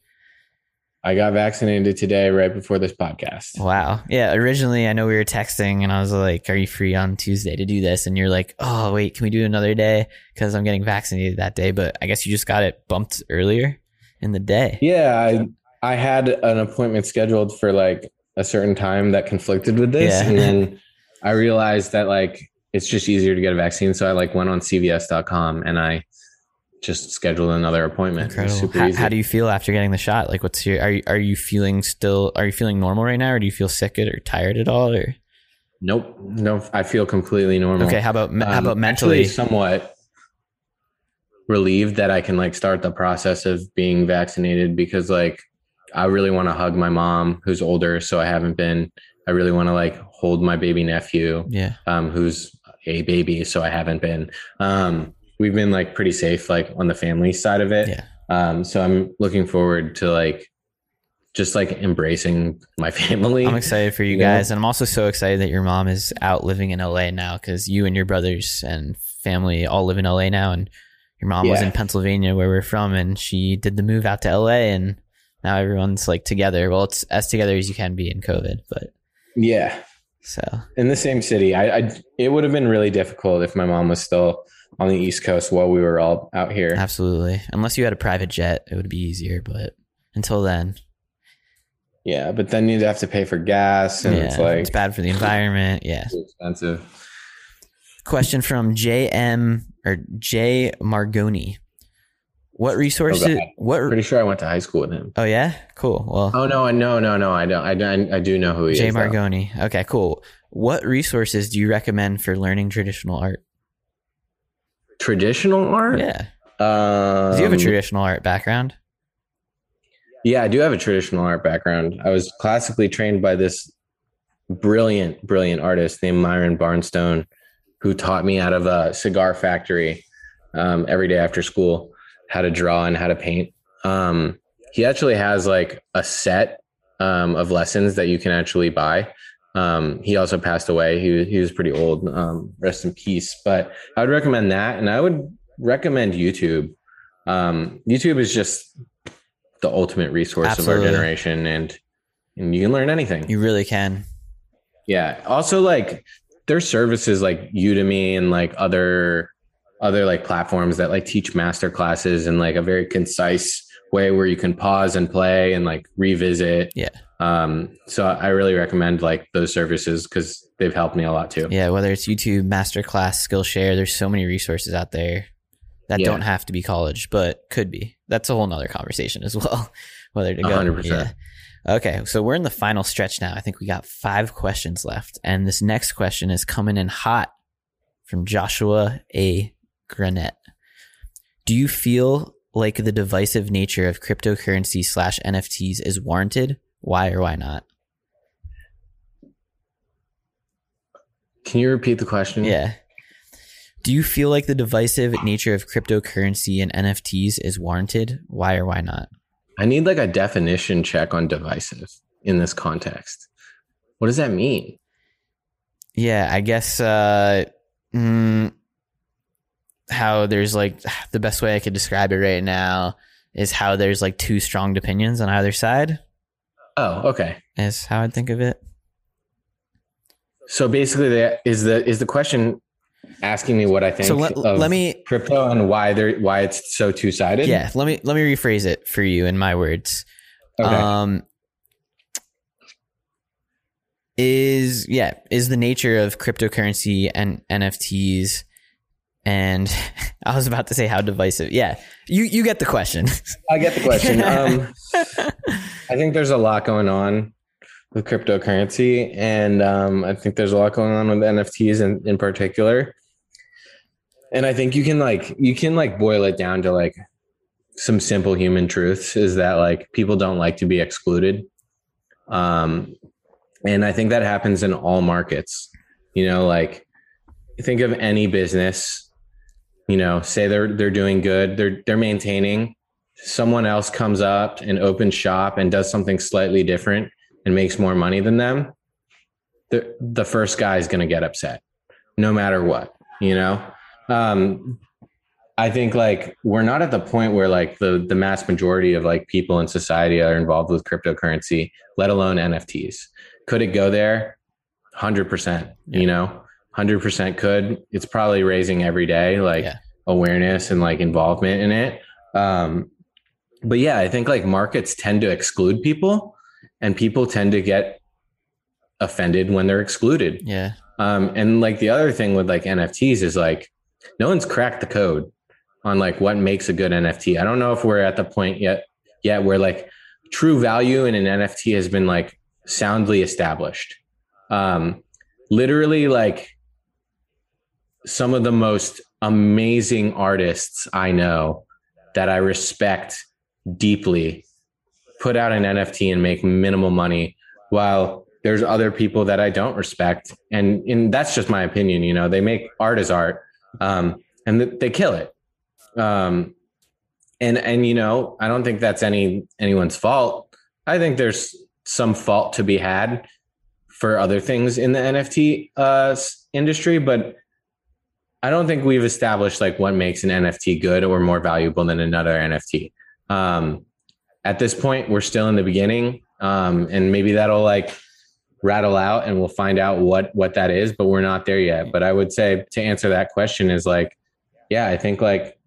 I got vaccinated today right before this podcast. Wow. Yeah. Originally, I know we were texting and I was like, Are you free on Tuesday to do this? And you're like, Oh, wait, can we do another day? Because I'm getting vaccinated that day. But I guess you just got it bumped earlier in the day. Yeah, I I had an appointment scheduled for like a certain time that conflicted with this, Yeah. and then I realized that like it's just easier to get a vaccine, so I like went on CVS.com and I just scheduled another appointment. How, easy. how do you feel after getting the shot? Like, what's your, are you, are you feeling still, are you feeling normal right now? Or do you feel sick or tired at all? Or, Nope, no, I feel completely normal. okay. How about, me- how Um, about mentally? somewhat relieved that I can like start the process of being vaccinated because like I really want to hug my mom who's older, so I haven't been. I really want to like hold my baby nephew yeah. um, who's a baby, so I haven't been. Um, we've been like pretty safe, like on the family side of it. Yeah. Um, so I'm looking forward to like just like embracing my [laughs] family. I'm excited for you Yeah. guys. And I'm also so excited that your mom is out living in LA now because you and your brothers and family all live in LA now. And your mom was in Pennsylvania, where we're from, and she did the move out to LA. And now everyone's like together. Well, it's as together as you can be in COVID. But yeah, so, in the same city. I, I it would have been really difficult if my mom was still on the East Coast while we were all out here. absolutely. Unless you had a private jet, it would be easier. But until then, Yeah, but then you'd have to pay for gas, and yeah, it's like it's bad for the environment. Yeah. expensive. Question from JM or J Margoni. What resources? God. what? Pretty sure I went to high school with him. Oh yeah, cool. Well, Oh no, no, no, no. I don't. I don't. I do know who he Jay is. though. Margoni. Okay, cool. What resources do you recommend for learning traditional art? Traditional art. Yeah. Um, Do you have a traditional art background? Yeah, I do have a traditional art background. I was classically trained by this brilliant, brilliant artist named Myron Barnstone, who taught me out of a cigar factory um, every day after school how to draw and how to paint. Um, he actually has like a set um, of lessons that you can actually buy. Um, he also passed away. He, he was pretty old. Um, rest in peace. But I would recommend that. And I would recommend YouTube. Um, YouTube is just the ultimate resource Absolutely. of our generation and and you can learn anything. You really can. Yeah. Also like there's services like Udemy and like other other like platforms that like teach master classes in like a very concise way where you can pause and play and like revisit. Yeah. Um so I really recommend like those services cuz they've helped me a lot too. Yeah, whether it's YouTube, Masterclass, Skillshare, there's so many resources out there that Yeah. don't have to be college, but could be. That's a whole nother conversation as well. [laughs] Whether to go. 100%. Yeah. Okay, so we're in the final stretch now. I think we got five questions left. And this next question is coming in hot from Joshua A. Granette. Do you feel like the divisive nature of cryptocurrency slash NFTs is warranted? Why or why not? Can you repeat the question? Yeah. Do you feel like the divisive nature of cryptocurrency and NFTs is warranted? Why or why not? I need like a definition check on divisive in this context. What does that mean? Yeah, I guess uh, mm, how there's like the best way I could describe it right now is how there's like two strong opinions on either side, Oh, okay. is how I'd think of it. So basically, that is the is the question asking me what I think So let, of let me crypto and why they why it's so two sided. yeah, let me let me rephrase it for you in my words. Okay. Um, is yeah is the nature of cryptocurrency and NFTs and [laughs] I was about to say how divisive. Yeah, you you get the question. [laughs] I get the question. [laughs] um, I think there's a lot going on with cryptocurrency, and um, I think there's a lot going on with NFTs in, in particular. And I think you can like you can like boil it down to like some simple human truths is that like people don't like to be excluded. Um, and I think that happens in all markets. You know, like think of any business. You know, say they're they're doing good, they're they're maintaining. Someone else comes up and opens shop and does something slightly different and makes more money than them. The the first guy is going to get upset, no matter what. You know, um, I think like we're not at the point where like the the mass majority of like people in society are involved with cryptocurrency, let alone NFTs. Could it go there? 100%, you know. 100% could. It's probably raising every day like Yeah. awareness and like involvement in it. Um but yeah, I think like markets tend to exclude people and people tend to get offended when they're excluded. Yeah. Um, and like the other thing with like NFTs is like no one's cracked the code on like what makes a good NFT. I don't know if we're at the point yet yet where like true value in an NFT has been like soundly established. Um, literally like some of the most amazing artists I know that I respect deeply put out an NFT and make minimal money while there's other people that I don't respect. And, and that's just my opinion. You know, they make art as art um, and th- they kill it. Um, and, and, you know, I don't think that's any, anyone's fault. I think there's some fault to be had for other things in the NFT uh, industry, but I don't think we've established like what makes an NFT good or more valuable than another NFT. Um, at this point, we're still in the beginning, um, and maybe that'll like rattle out, and we'll find out what what that is. But we're not there yet. But I would say to answer that question is like, yeah, I think like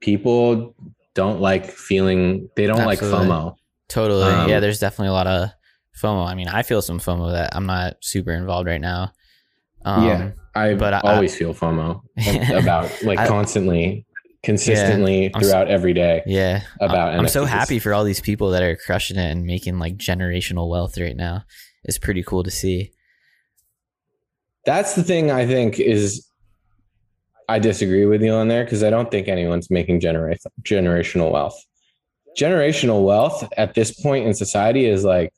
people don't like feeling they don't Absolutely. like FOMO. Totally. Um, yeah, there's definitely a lot of FOMO. I mean, I feel some FOMO that I'm not super involved right now. Um, yeah, I but I- always feel FOMO [laughs] about like I- constantly, consistently I'm s- throughout every day. Yeah. About I'm so happy for all these people that are crushing it and making like generational wealth right now. It's pretty cool to see. That's the thing I think is I disagree with you on there because I don't think anyone's making genera- generational wealth. Generational wealth at this point in society is like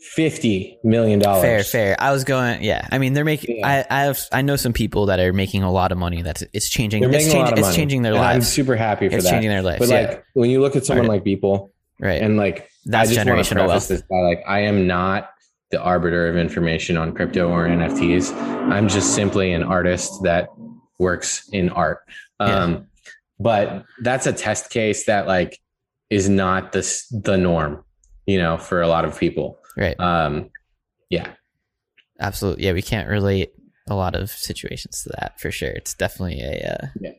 fifty million dollars. Fair, fair. I was going, yeah. I mean, they're making. Yeah. I, I have, I know some people that are making a lot of money. That's it's changing. They're it's making a lot changing. of It's changing their and I'm super happy for that. It's that. changing their lives. But yeah, like when you look at someone Right. like people right. and like That's I just want to generational wealth. this by like I am not the arbiter of information on crypto or NFTs. I'm just simply an artist that works in art. Um, But that's a test case that like is not the the norm, you know, for a lot of people. Right. Um, yeah, Absolutely. Yeah, we can't relate a lot of situations to that for sure. It's definitely a uh, Yeah.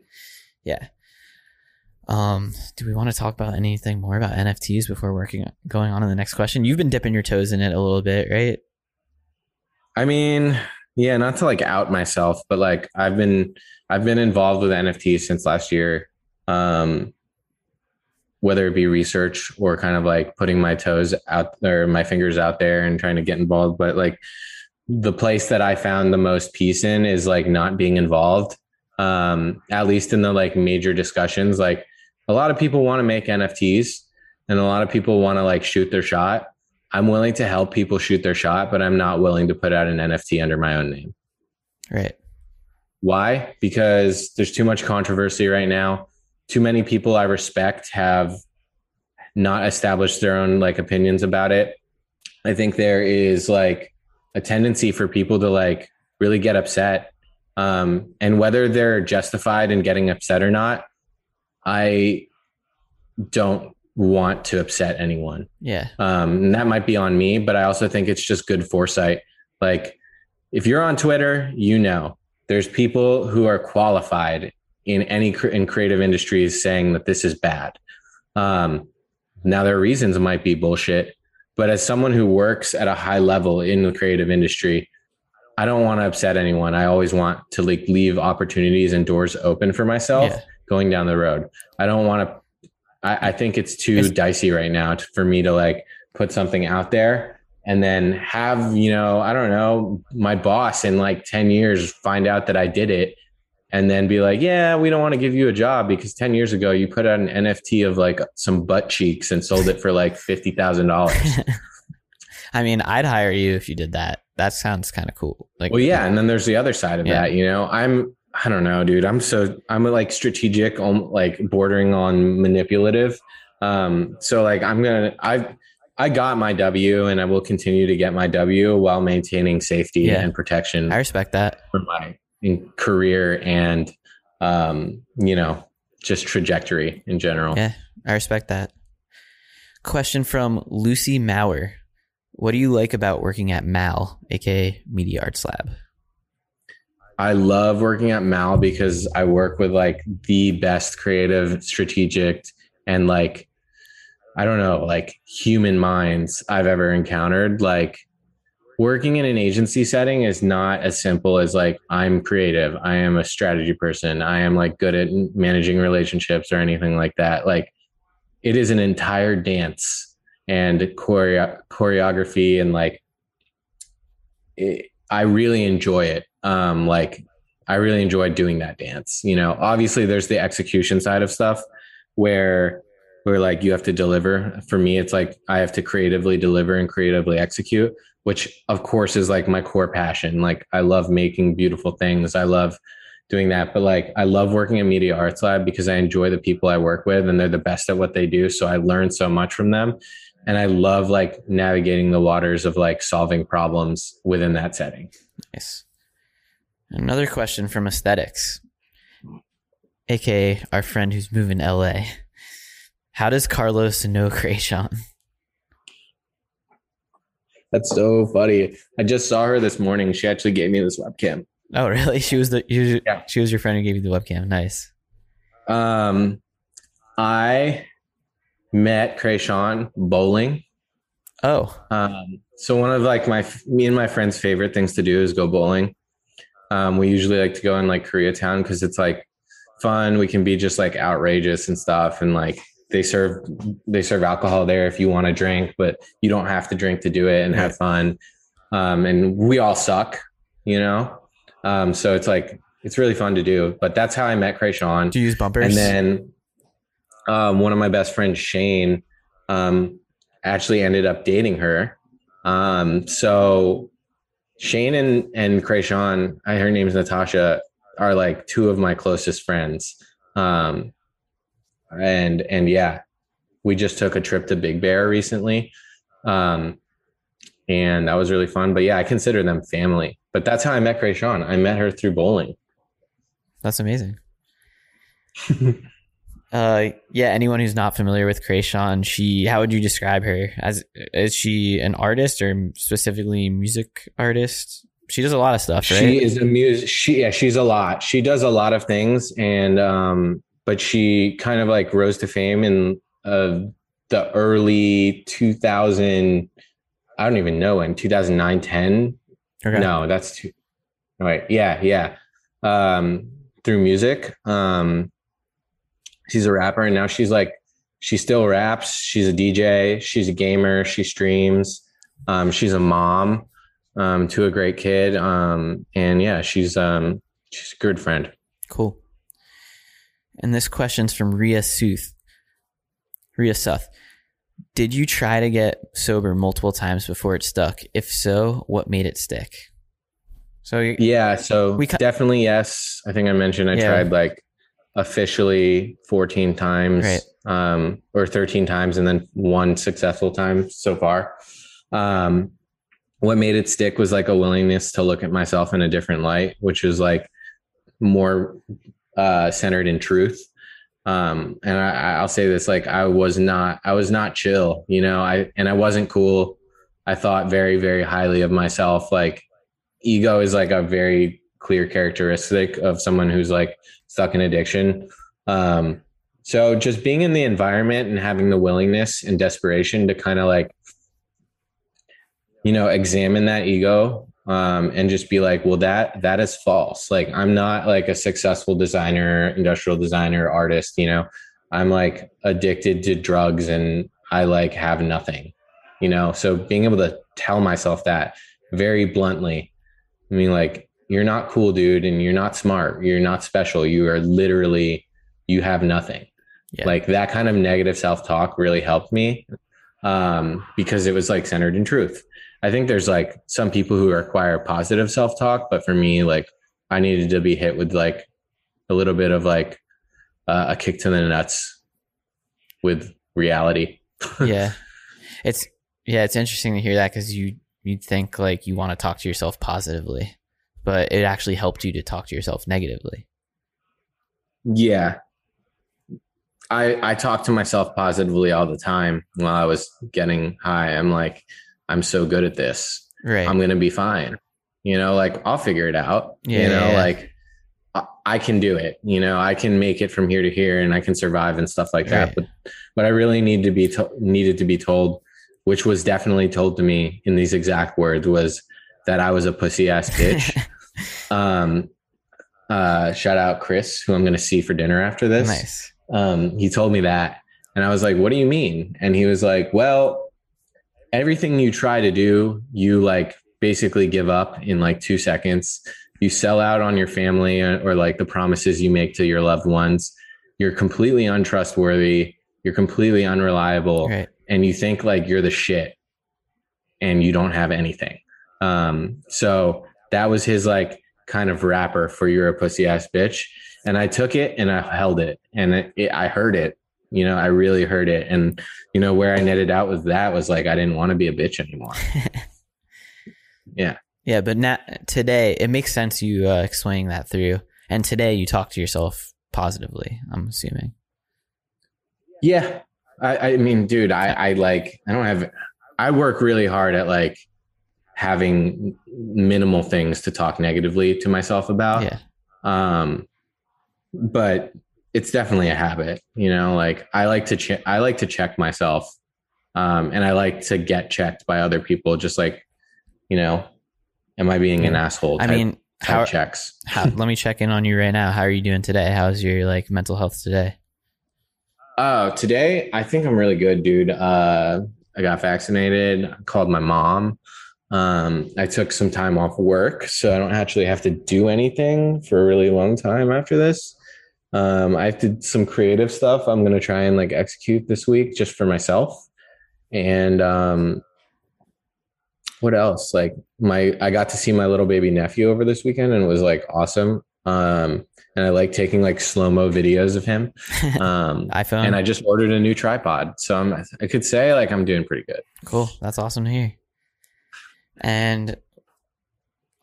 yeah. Um, do we want to talk about anything more about NFTs before working going on to the next question? You've been dipping your toes in it a little bit, right? I mean, yeah, not to like out myself, but like I've been I've been involved with NFTs since last year. Um whether it be research or kind of like putting my toes out or my fingers out there and trying to get involved, but like the place that I found the most peace in is like not being involved. Um at least in the like major discussions like a lot of people want to make NFTs and a lot of people want to like shoot their shot. I'm willing to help people shoot their shot, but I'm not willing to put out an NFT under my own name. Right. Why? Because there's too much controversy right now. Too many people I respect have not established their own like opinions about it. I think there is like a tendency for people to like really get upset. Um, and whether they're justified in getting upset or not, I don't want to upset anyone. Yeah. Um, and that might be on me, but I also think it's just good foresight. Like, if you're on Twitter, you know there's people who are qualified in any in creative industries saying that this is bad. Um, now their reasons might be bullshit, but as someone who works at a high level in the creative industry, I don't want to upset anyone. I always want to like leave opportunities and doors open for myself Yeah. going down the road. I don't want to. I, I think it's too It's- dicey right now to, for me to like put something out there and then have you know I don't know my boss in like ten years find out that I did it and then be like, yeah, we don't want to give you a job because 10 years ago you put out an NFT of like some butt cheeks and sold it for like $50,000. [laughs] I mean, I'd hire you if you did that. That sounds kind of cool. Like, well, yeah. And then there's the other side of Yeah. that, you know, I'm, I don't know, dude. I'm so, I'm like strategic, like bordering on manipulative. Um, so like I'm going to, I've, I got my W and I will continue to get my W while maintaining safety Yeah. and protection I respect that. for my in career and um, you know, just trajectory in general. Yeah, I respect that. Question from Lucy Mauer. What do you like about working at MAL, aka Media Arts Lab? I love working at Mal because I work with like the best creative, strategic, and like, I don't know, like human minds I've ever encountered. Like, working in an agency setting is not as simple as like, I'm creative, I am a strategy person, I am like good at managing relationships or anything like that. Like, it is an entire dance and choreo- choreography and like, it, I really enjoy it. Um, like I really enjoy doing that dance. You know, obviously there's the execution side of stuff where where like you have to deliver. For me, it's like I have to creatively deliver and creatively execute, which of course is like my core passion. Like I love making beautiful things. I love doing that. But like I love working in Media Arts Lab because I enjoy the people I work with and they're the best at what they do. So I learn so much from them and I love like navigating the waters of like solving problems within that setting. Nice. Another question from Aesthetics, aka our friend who's moving to LA. How does Carlos know Kreayshawn? That's so funny. I just saw her this morning. She actually gave me this webcam. Oh, really? [laughs] She was the you, Yeah. she was your friend who gave you the webcam. Nice. Um, I met Kreayshawn bowling. Oh, Um, so one of like my me and my friends' favorite things to do is go bowling. Um, we usually like to go in like Koreatown because it's like fun. We can be just like outrageous and stuff, and like they serve they serve alcohol there if you want to drink, but you don't have to drink to do it and have fun. Um, and we all suck, you know. Um, so it's like it's really fun to do. But that's how I met Kreayshawn. do you use bumpers? And then um, one of my best friends, Shane, um, actually ended up dating her. Um, so Shane and and Kreayshawn, I her name's Natasha, are like two of my closest friends. Um, and and yeah, we just took a trip to Big Bear recently. Um, and that was really fun. But yeah, I consider them family. But that's how I met Kreayshawn. I met her through bowling. That's amazing. [laughs] uh, yeah. Anyone who's not familiar with Kreayshawn, she, how would you describe her? As is she an artist or specifically music artist? She does a lot of stuff, right? She is a music. She yeah, she's a lot. She does a lot of things, and um, but she kind of like rose to fame in uh, the early 2000. I don't even know in 2009, 10. Okay. No, that's too. Right. Yeah, yeah. Um, through music. Um, she's a rapper, and now she's like, she still raps. She's a DJ. She's a gamer. She streams. Um, she's a mom um, to a great kid. Um, and yeah, she's um, she's a good friend. Cool. And this question's from Ria Suth. Ria Suth. Did you try to get sober multiple times before it stuck? If so, what made it stick? So Yeah, so We definitely yes. I think I mentioned I Yeah. tried like officially 14 times Right. um, or 13 times and then one successful time so far. Um, what made it stick was like a willingness to look at myself in a different light, which is like more uh, centered in truth. Um, and I, I'll say this, like I was not, I was not chill, you know, I, and I wasn't cool. I thought very, very highly of myself. Like ego is like a very clear characteristic of someone who's like stuck in addiction. Um, so just being in the environment and having the willingness and desperation to kind of like, you know, examine that ego um, and just be like, well, that that is false. Like I'm not like a successful designer, industrial designer, artist. You know, I'm like addicted to drugs and I like have nothing. You know, so being able to tell myself that very bluntly, I mean, like you're not cool, dude, and you're not smart. You're not special. You are literally you have nothing. Yeah. Like that kind of negative self talk really helped me um, because it was like centered in truth. I think there's like some people who require positive self talk, but for me, like I needed to be hit with like a little bit of like uh, a kick to the nuts with reality. [laughs] yeah, it's yeah, it's interesting to hear that because you you'd think like you want to talk to yourself positively, but it actually helped you to talk to yourself negatively. yeah. I I talk to myself positively all the time while I was getting high. I'm like, I'm so good at this. Right. I'm gonna be fine. You know, like I'll figure it out. Yeah, you know, yeah, yeah. like I, I can do it. You know, I can make it from here to here, and I can survive and stuff like that. Right. But but I really need to be to- needed to be told, which was definitely told to me in these exact words, was that I was a pussy ass bitch. [laughs] um, uh, shout out Chris, who I'm going to see for dinner after this. nice. Um, he told me that, and I was like, "What do you mean?" And he was like, "Well, everything you try to do, you like basically give up in like two seconds. You sell out on your family or, or like the promises you make to your loved ones. You're completely untrustworthy. You're completely unreliable, Right. and you think like you're the shit, and you don't have anything." Um, so that was his like kind of wrapper for "You're a pussy ass bitch." and I took it and I held it and it, it, I heard it. You know, I really heard it. And you know where I netted out with that was like I didn't want to be a bitch anymore. [laughs] Yeah, yeah but now today it makes sense you uh, explaining that through. And today you talk to yourself positively. I'm assuming. Yeah, I, I mean, dude, I, I like I don't have. I work really hard at like having minimal things to talk negatively to myself about. Yeah. um but it's definitely a habit you know like i like to check i like to check myself um and i like to get checked by other people just like you know am i being an asshole I mean, type how, checks [laughs] how? Let me check in on you right now. How are you doing today? How's your like mental health today? oh today i think i'm really good dude uh i got vaccinated I called my mom um i took some time off work so i don't actually have to do anything for a really long time after this Um, I did some creative stuff. I'm gonna try and like execute this week just for myself. And um, what else? Like my, I got to see my little baby nephew over this weekend, and it was like awesome. Um, and I like taking like slow mo videos of him. [laughs] Um, iPhone. and I just ordered a new tripod, so I'm, I could say like I'm doing pretty good. Cool. That's awesome to hear. And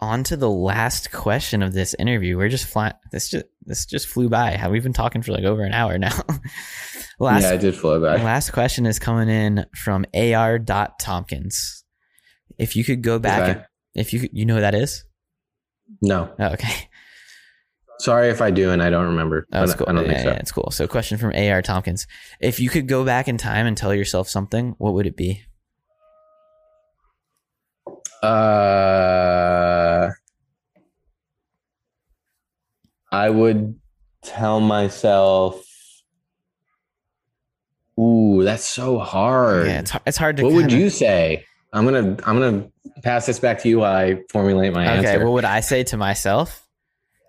on to the last question of this interview. We're just flying. This just this just flew by. How we've been talking for like over an hour now. [laughs] last yeah, I did fly by. last question is coming in from Ar. Tompkins. If you could go back, Okay. if you you know who that is. No, Oh, okay. sorry if I do and I don't remember. That was I cool. don't yeah, think so. yeah, it's cool. So, question from Ar. Tompkins: If you could go back in time and tell yourself something, what would it be? Uh, I would tell myself, "Ooh, that's so hard." Yeah, it's, it's hard to. what would kinda- you say? I'm gonna I'm gonna pass this back to you while I formulate my Okay, answer. Okay, what would I say to myself?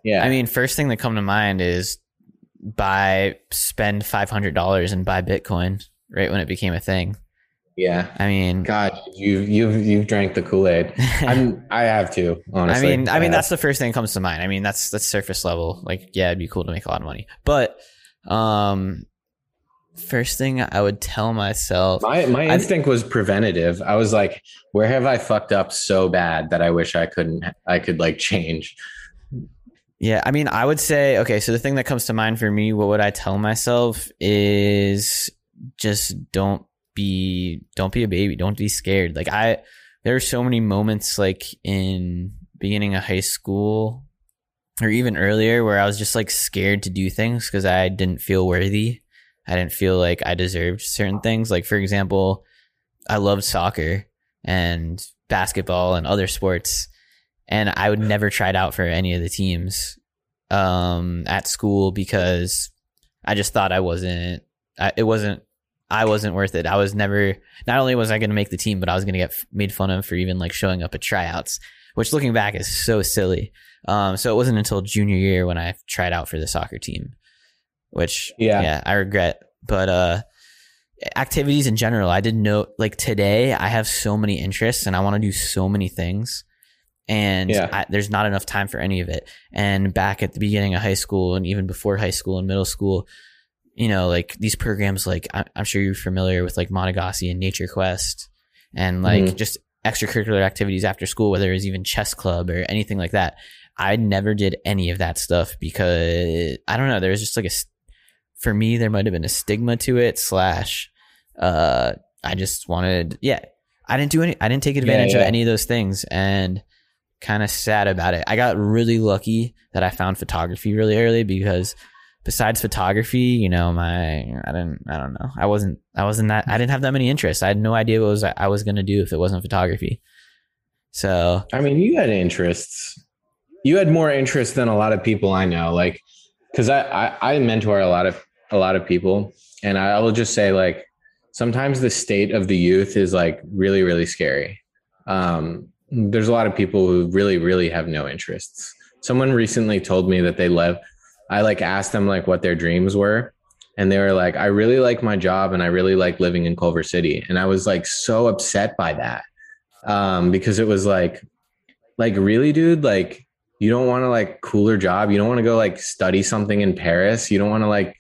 yeah, I mean, first thing that come to mind is buy spend five hundred dollars and buy Bitcoin right when it became a thing. Yeah. I mean, God, you you've you've drank the Kool Aid. [laughs] I'm I have to I mean, I mean have. that's the first thing that comes to mind. I mean, that's that's surface level. Like, yeah, it'd be cool to make a lot of money, but um, first thing I would tell myself, My my I- instinct was preventative. I was like, where have I fucked up so bad that I wish I couldn't I could like change. Yeah, I mean, I would say okay. So the thing that comes to mind for me, what would I tell myself is just don't be don't be a baby. Don't be scared. Like I, there are so many moments like in beginning of high school or even earlier where I was just like scared to do things because I didn't feel worthy. I didn't feel like I deserved certain things. Like for example, I loved soccer and basketball and other sports and I would never try it out for any of the teams um, at school because I just thought I wasn't. I, it wasn't. I wasn't worth it. I was never. Not only was I going to make the team, but I was going to get f- made fun of for even like showing up at tryouts, which looking back is so silly. Um, so it wasn't until junior year when I tried out for the soccer team, which Yeah. yeah, I regret. But uh, activities in general, I didn't know. Like today, I have so many interests and I want to do so many things, and Yeah. I, there's not enough time for any of it. And back at the beginning of high school and even before high school and middle school, you know, like these programs, like I, I'm sure you're familiar with like Monogassi and Nature Quest, and like Mhm. just extracurricular activities after school, whether it was even chess club or anything like that. I never did any of that stuff because I don't know. There was just like a, for me, there might have been a stigma to it. Slash, uh, I just wanted, yeah, I didn't do any, I didn't take advantage of yeah. any of those things, and kind of sad about it. I got really lucky that I found photography really early because besides photography, you know, my I didn't I don't know. I wasn't I wasn't that I didn't have that many interests. I had no idea what was I was gonna do if it wasn't photography. So I mean, you had interests. You had more interest than a lot of people I know. Like, because I, I I mentor a lot of a lot of people, and I will just say like sometimes the state of the youth is like really really scary. Um, there's a lot of people who really really have no interests. Someone recently told me that they love. I like asked them like what their dreams were, and they were like, "I really like my job, and I really like living in Culver City." And I was like so upset by that um, because it was like, like really, dude, like you don't want to like cooler job. You don't want to go like study something in Paris. You don't want to like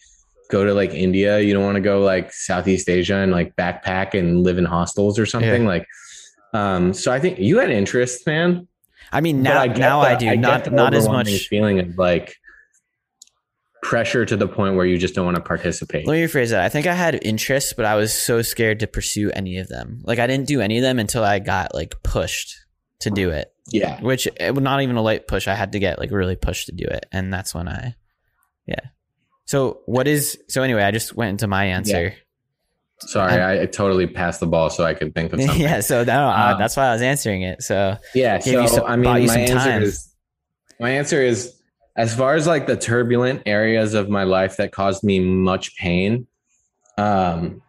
go to like India. You don't want to go like Southeast Asia and like backpack and live in hostels or something. Yeah. Like, um, so I think you had interest, man. I mean now get now I do get not not as much. feeling of like pressure to the point where you just don't want to participate. Let me rephrase that. I think I had interests, but I was so scared to pursue any of them. Like I didn't do any of them until I got like pushed to do it. Yeah. Which it was not even a light push. I had to get like really pushed to do it, and that's when I, yeah. So what is so anyway? I just went into my answer. Sorry, I, I totally passed the ball so I could think of [laughs] something. Yeah. so that, uh, Um, that's why I was answering it. So Yeah. So some- I mean, my answer time. is my answer is as far as like the turbulent areas of my life that caused me much pain. Um,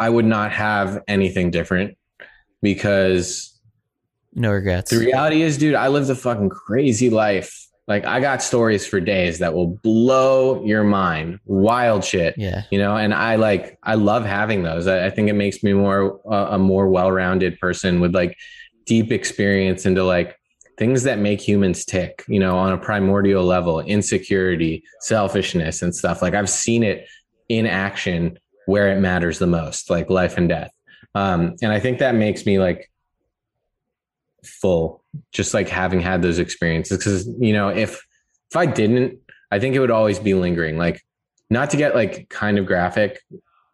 I would not have anything different because no regrets. the reality is, dude, I lived a fucking crazy life. Like I got stories for days that will blow your mind. Wild shit Yeah. you know and i like i love having those i, I think it makes me more uh, a more well-rounded person with like deep experience into like things that make humans tick you know on a primordial level insecurity selfishness and stuff. Like i've seen it in action where it matters the most like life and death. Um and i think that makes me like full just like having had those experiences. Because you know if if i didn't i think it would always be lingering. Like not to get like kind of graphic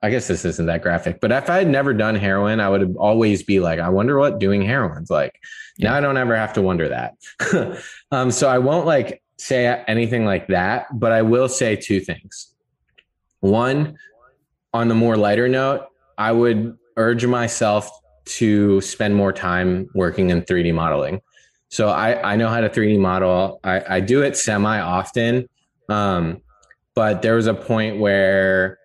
i guess this isn't that graphic but if i had never done heroin i would always be like i wonder what doing heroin's like. Now i don't ever have to wonder that. [laughs] Um so i won't like say anything like that but i will say two things. One on the more lighter note i would urge myself to spend more time working in 3d modeling. So i i know how to 3d model. I i do it semi often um but there was a point where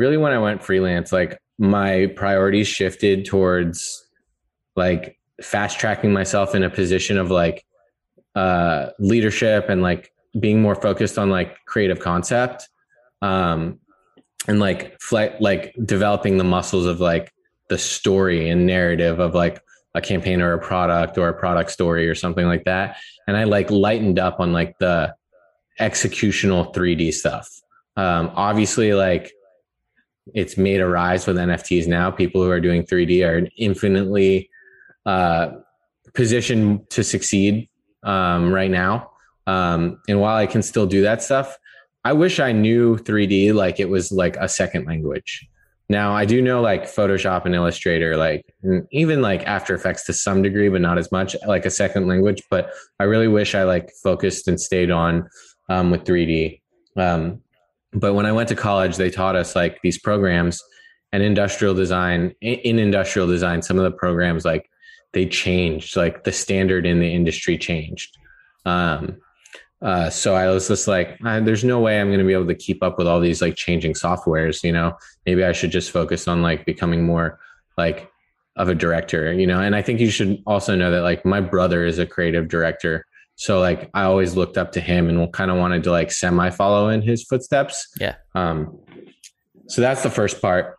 really when i went freelance like my priorities shifted towards like fast tracking myself in a position of like uh leadership and like being more focused on like creative concept um and like fle- like developing the muscles of like the story and narrative of like a campaign or a product or a product story or something like that and i like lightened up on like the executional 3D stuff. Um, obviously, like it's made a rise with NFTs now. People who are doing 3D are infinitely uh, positioned to succeed um, right now. Um, and while I can still do that stuff, I wish I knew 3D like it was like a second language. Now I do know like Photoshop and Illustrator, like even like After Effects to some degree, but not as much like a second language. But I really wish I like focused and stayed on um, with 3D. Um, but when I went to college, they taught us like these programs and industrial design. In, in industrial design, some of the programs like they changed, like the standard in the industry changed. Um, uh, so I was just like, "Ah, there's no way I'm going to be able to keep up with all these like changing softwares. You know, maybe I should just focus on like becoming more like of a director. You know, and I think you should also know that like my brother is a creative director. So like I always looked up to him and kind of wanted to like semi follow in his footsteps. Yeah. Um, so that's the first part.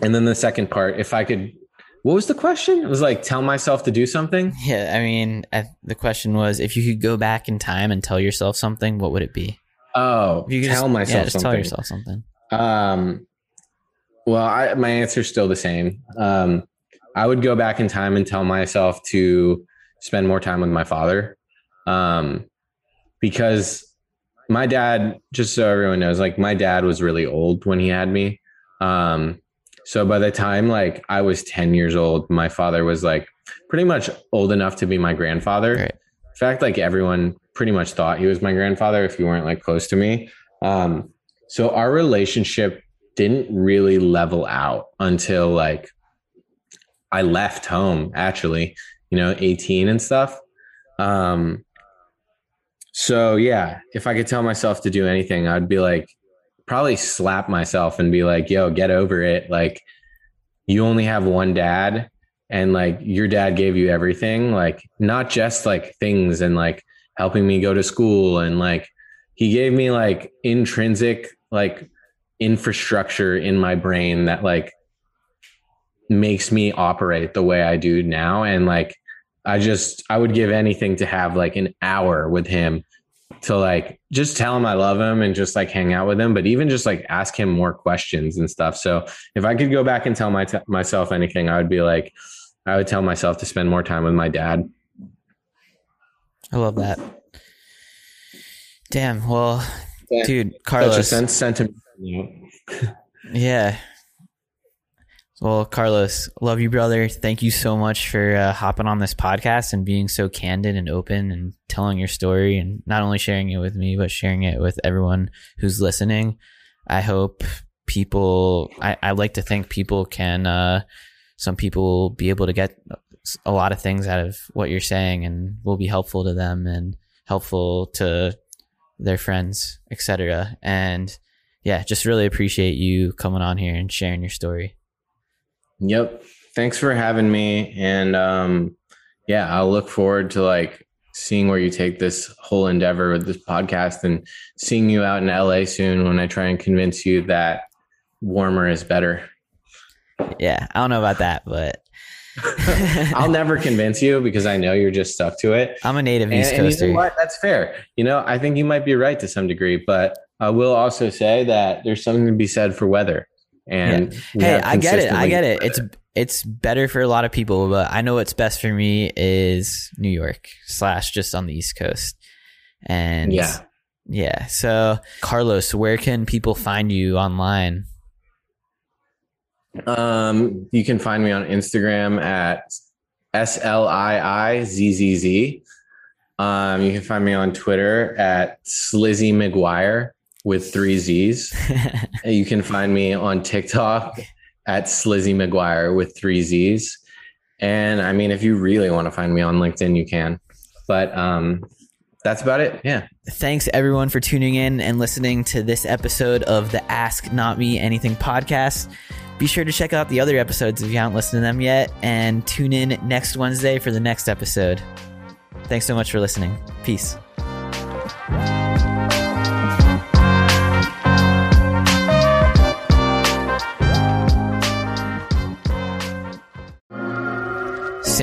And then the second part, if I could, what was the question? It was like, tell myself to do something. [laughs] Yeah. I mean, I, the question was if you could go back in time and tell yourself something, what would it be? Oh, If you tell just, myself yeah, just something. tell yourself something. Um, well, I, my answer's still the same. Um, I would go back in time and tell myself to spend more time with my father. Um, because my dad, just so everyone knows, like my dad was really old when he had me. Um, so by the time like I was 10 years old, my father was like pretty much old enough to be my grandfather. Right. In fact, like everyone pretty much thought he was my grandfather if you weren't like close to me. Um, so our relationship didn't really level out until like I left home actually, you know, 18 and stuff. Um, so yeah, if I could tell myself to do anything, I'd be like, probably slap myself and be like, yo, get over it. Like, you only have one dad and like your dad gave you everything, like, not just like things and like helping me go to school and like he gave me like intrinsic like infrastructure in my brain that like makes me operate the way I do now. And like, I just, I would give anything to have like an hour with him to like just tell him I love him and just like hang out with him, but even just like ask him more questions and stuff. So if I could go back and tell my t- myself anything, I would be like, I would tell myself to spend more time with my dad. I love that. Damn. Well, Yeah. dude, Such a Carlos. sense sentiment. Yeah. Well, Carlos, love you, brother. Thank you so much for uh, hopping on this podcast and being so candid and open and telling your story and not only sharing it with me, but sharing it with everyone who's listening. I hope people, I, I like to think people can, uh, some people will be able to get a lot of things out of what you're saying and will be helpful to them and helpful to their friends, etc. And yeah, just really appreciate you coming on here and sharing your story. Yep. Thanks for having me. And um, yeah, I'll look forward to like seeing where you take this whole endeavor with this podcast and seeing you out in LA soon when I try and convince you that warmer is better. Yeah, I don't know about that, but [laughs] I'll never convince you because I know you're just stuck to it. I'm a native And, East and you Coaster. know what? That's fair. You know, I think you might be right to some degree, but I will also say that there's something to be said for weather. And we hey, I get it. I get it. It's it's better for a lot of people, but I know what's best for me is New York slash just on the East Coast. And Yeah. yeah. So Carlos, where can people find you online? Um, you can find me on Instagram at S L I I Z Z Z. Um, you can find me on Twitter at Slizzy McGuire with three Z's. [laughs] You can find me on TikTok at Slizzy McGuire with three Z's. And I mean, if you really want to find me on LinkedIn, you can. But um, that's about it. Yeah. Thanks everyone for tuning in and listening to this episode of the Ask Not Me Anything podcast. Be sure to check out the other episodes if you haven't listened to them yet, and tune in next Wednesday for the next episode. Thanks so much for listening. Peace.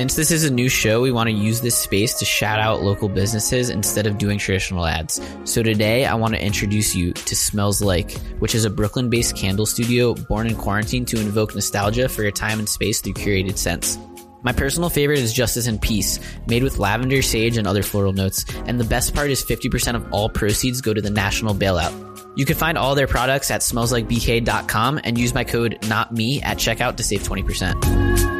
Since this is a new show, we want to use this space to shout out local businesses instead of doing traditional ads. So today, I want to introduce you to Smells Like, which is a Brooklyn based candle studio born in quarantine to invoke nostalgia for your time and space through curated scents. My personal favorite is Justice and Peace, made with lavender, sage, and other floral notes. And the best part is 50% of all proceeds go to the national bailout. You can find all their products at smellslikebk.com and use my code NOTME at checkout to save 20%.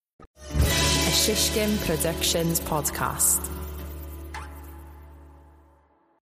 A Shishkin Productions podcast.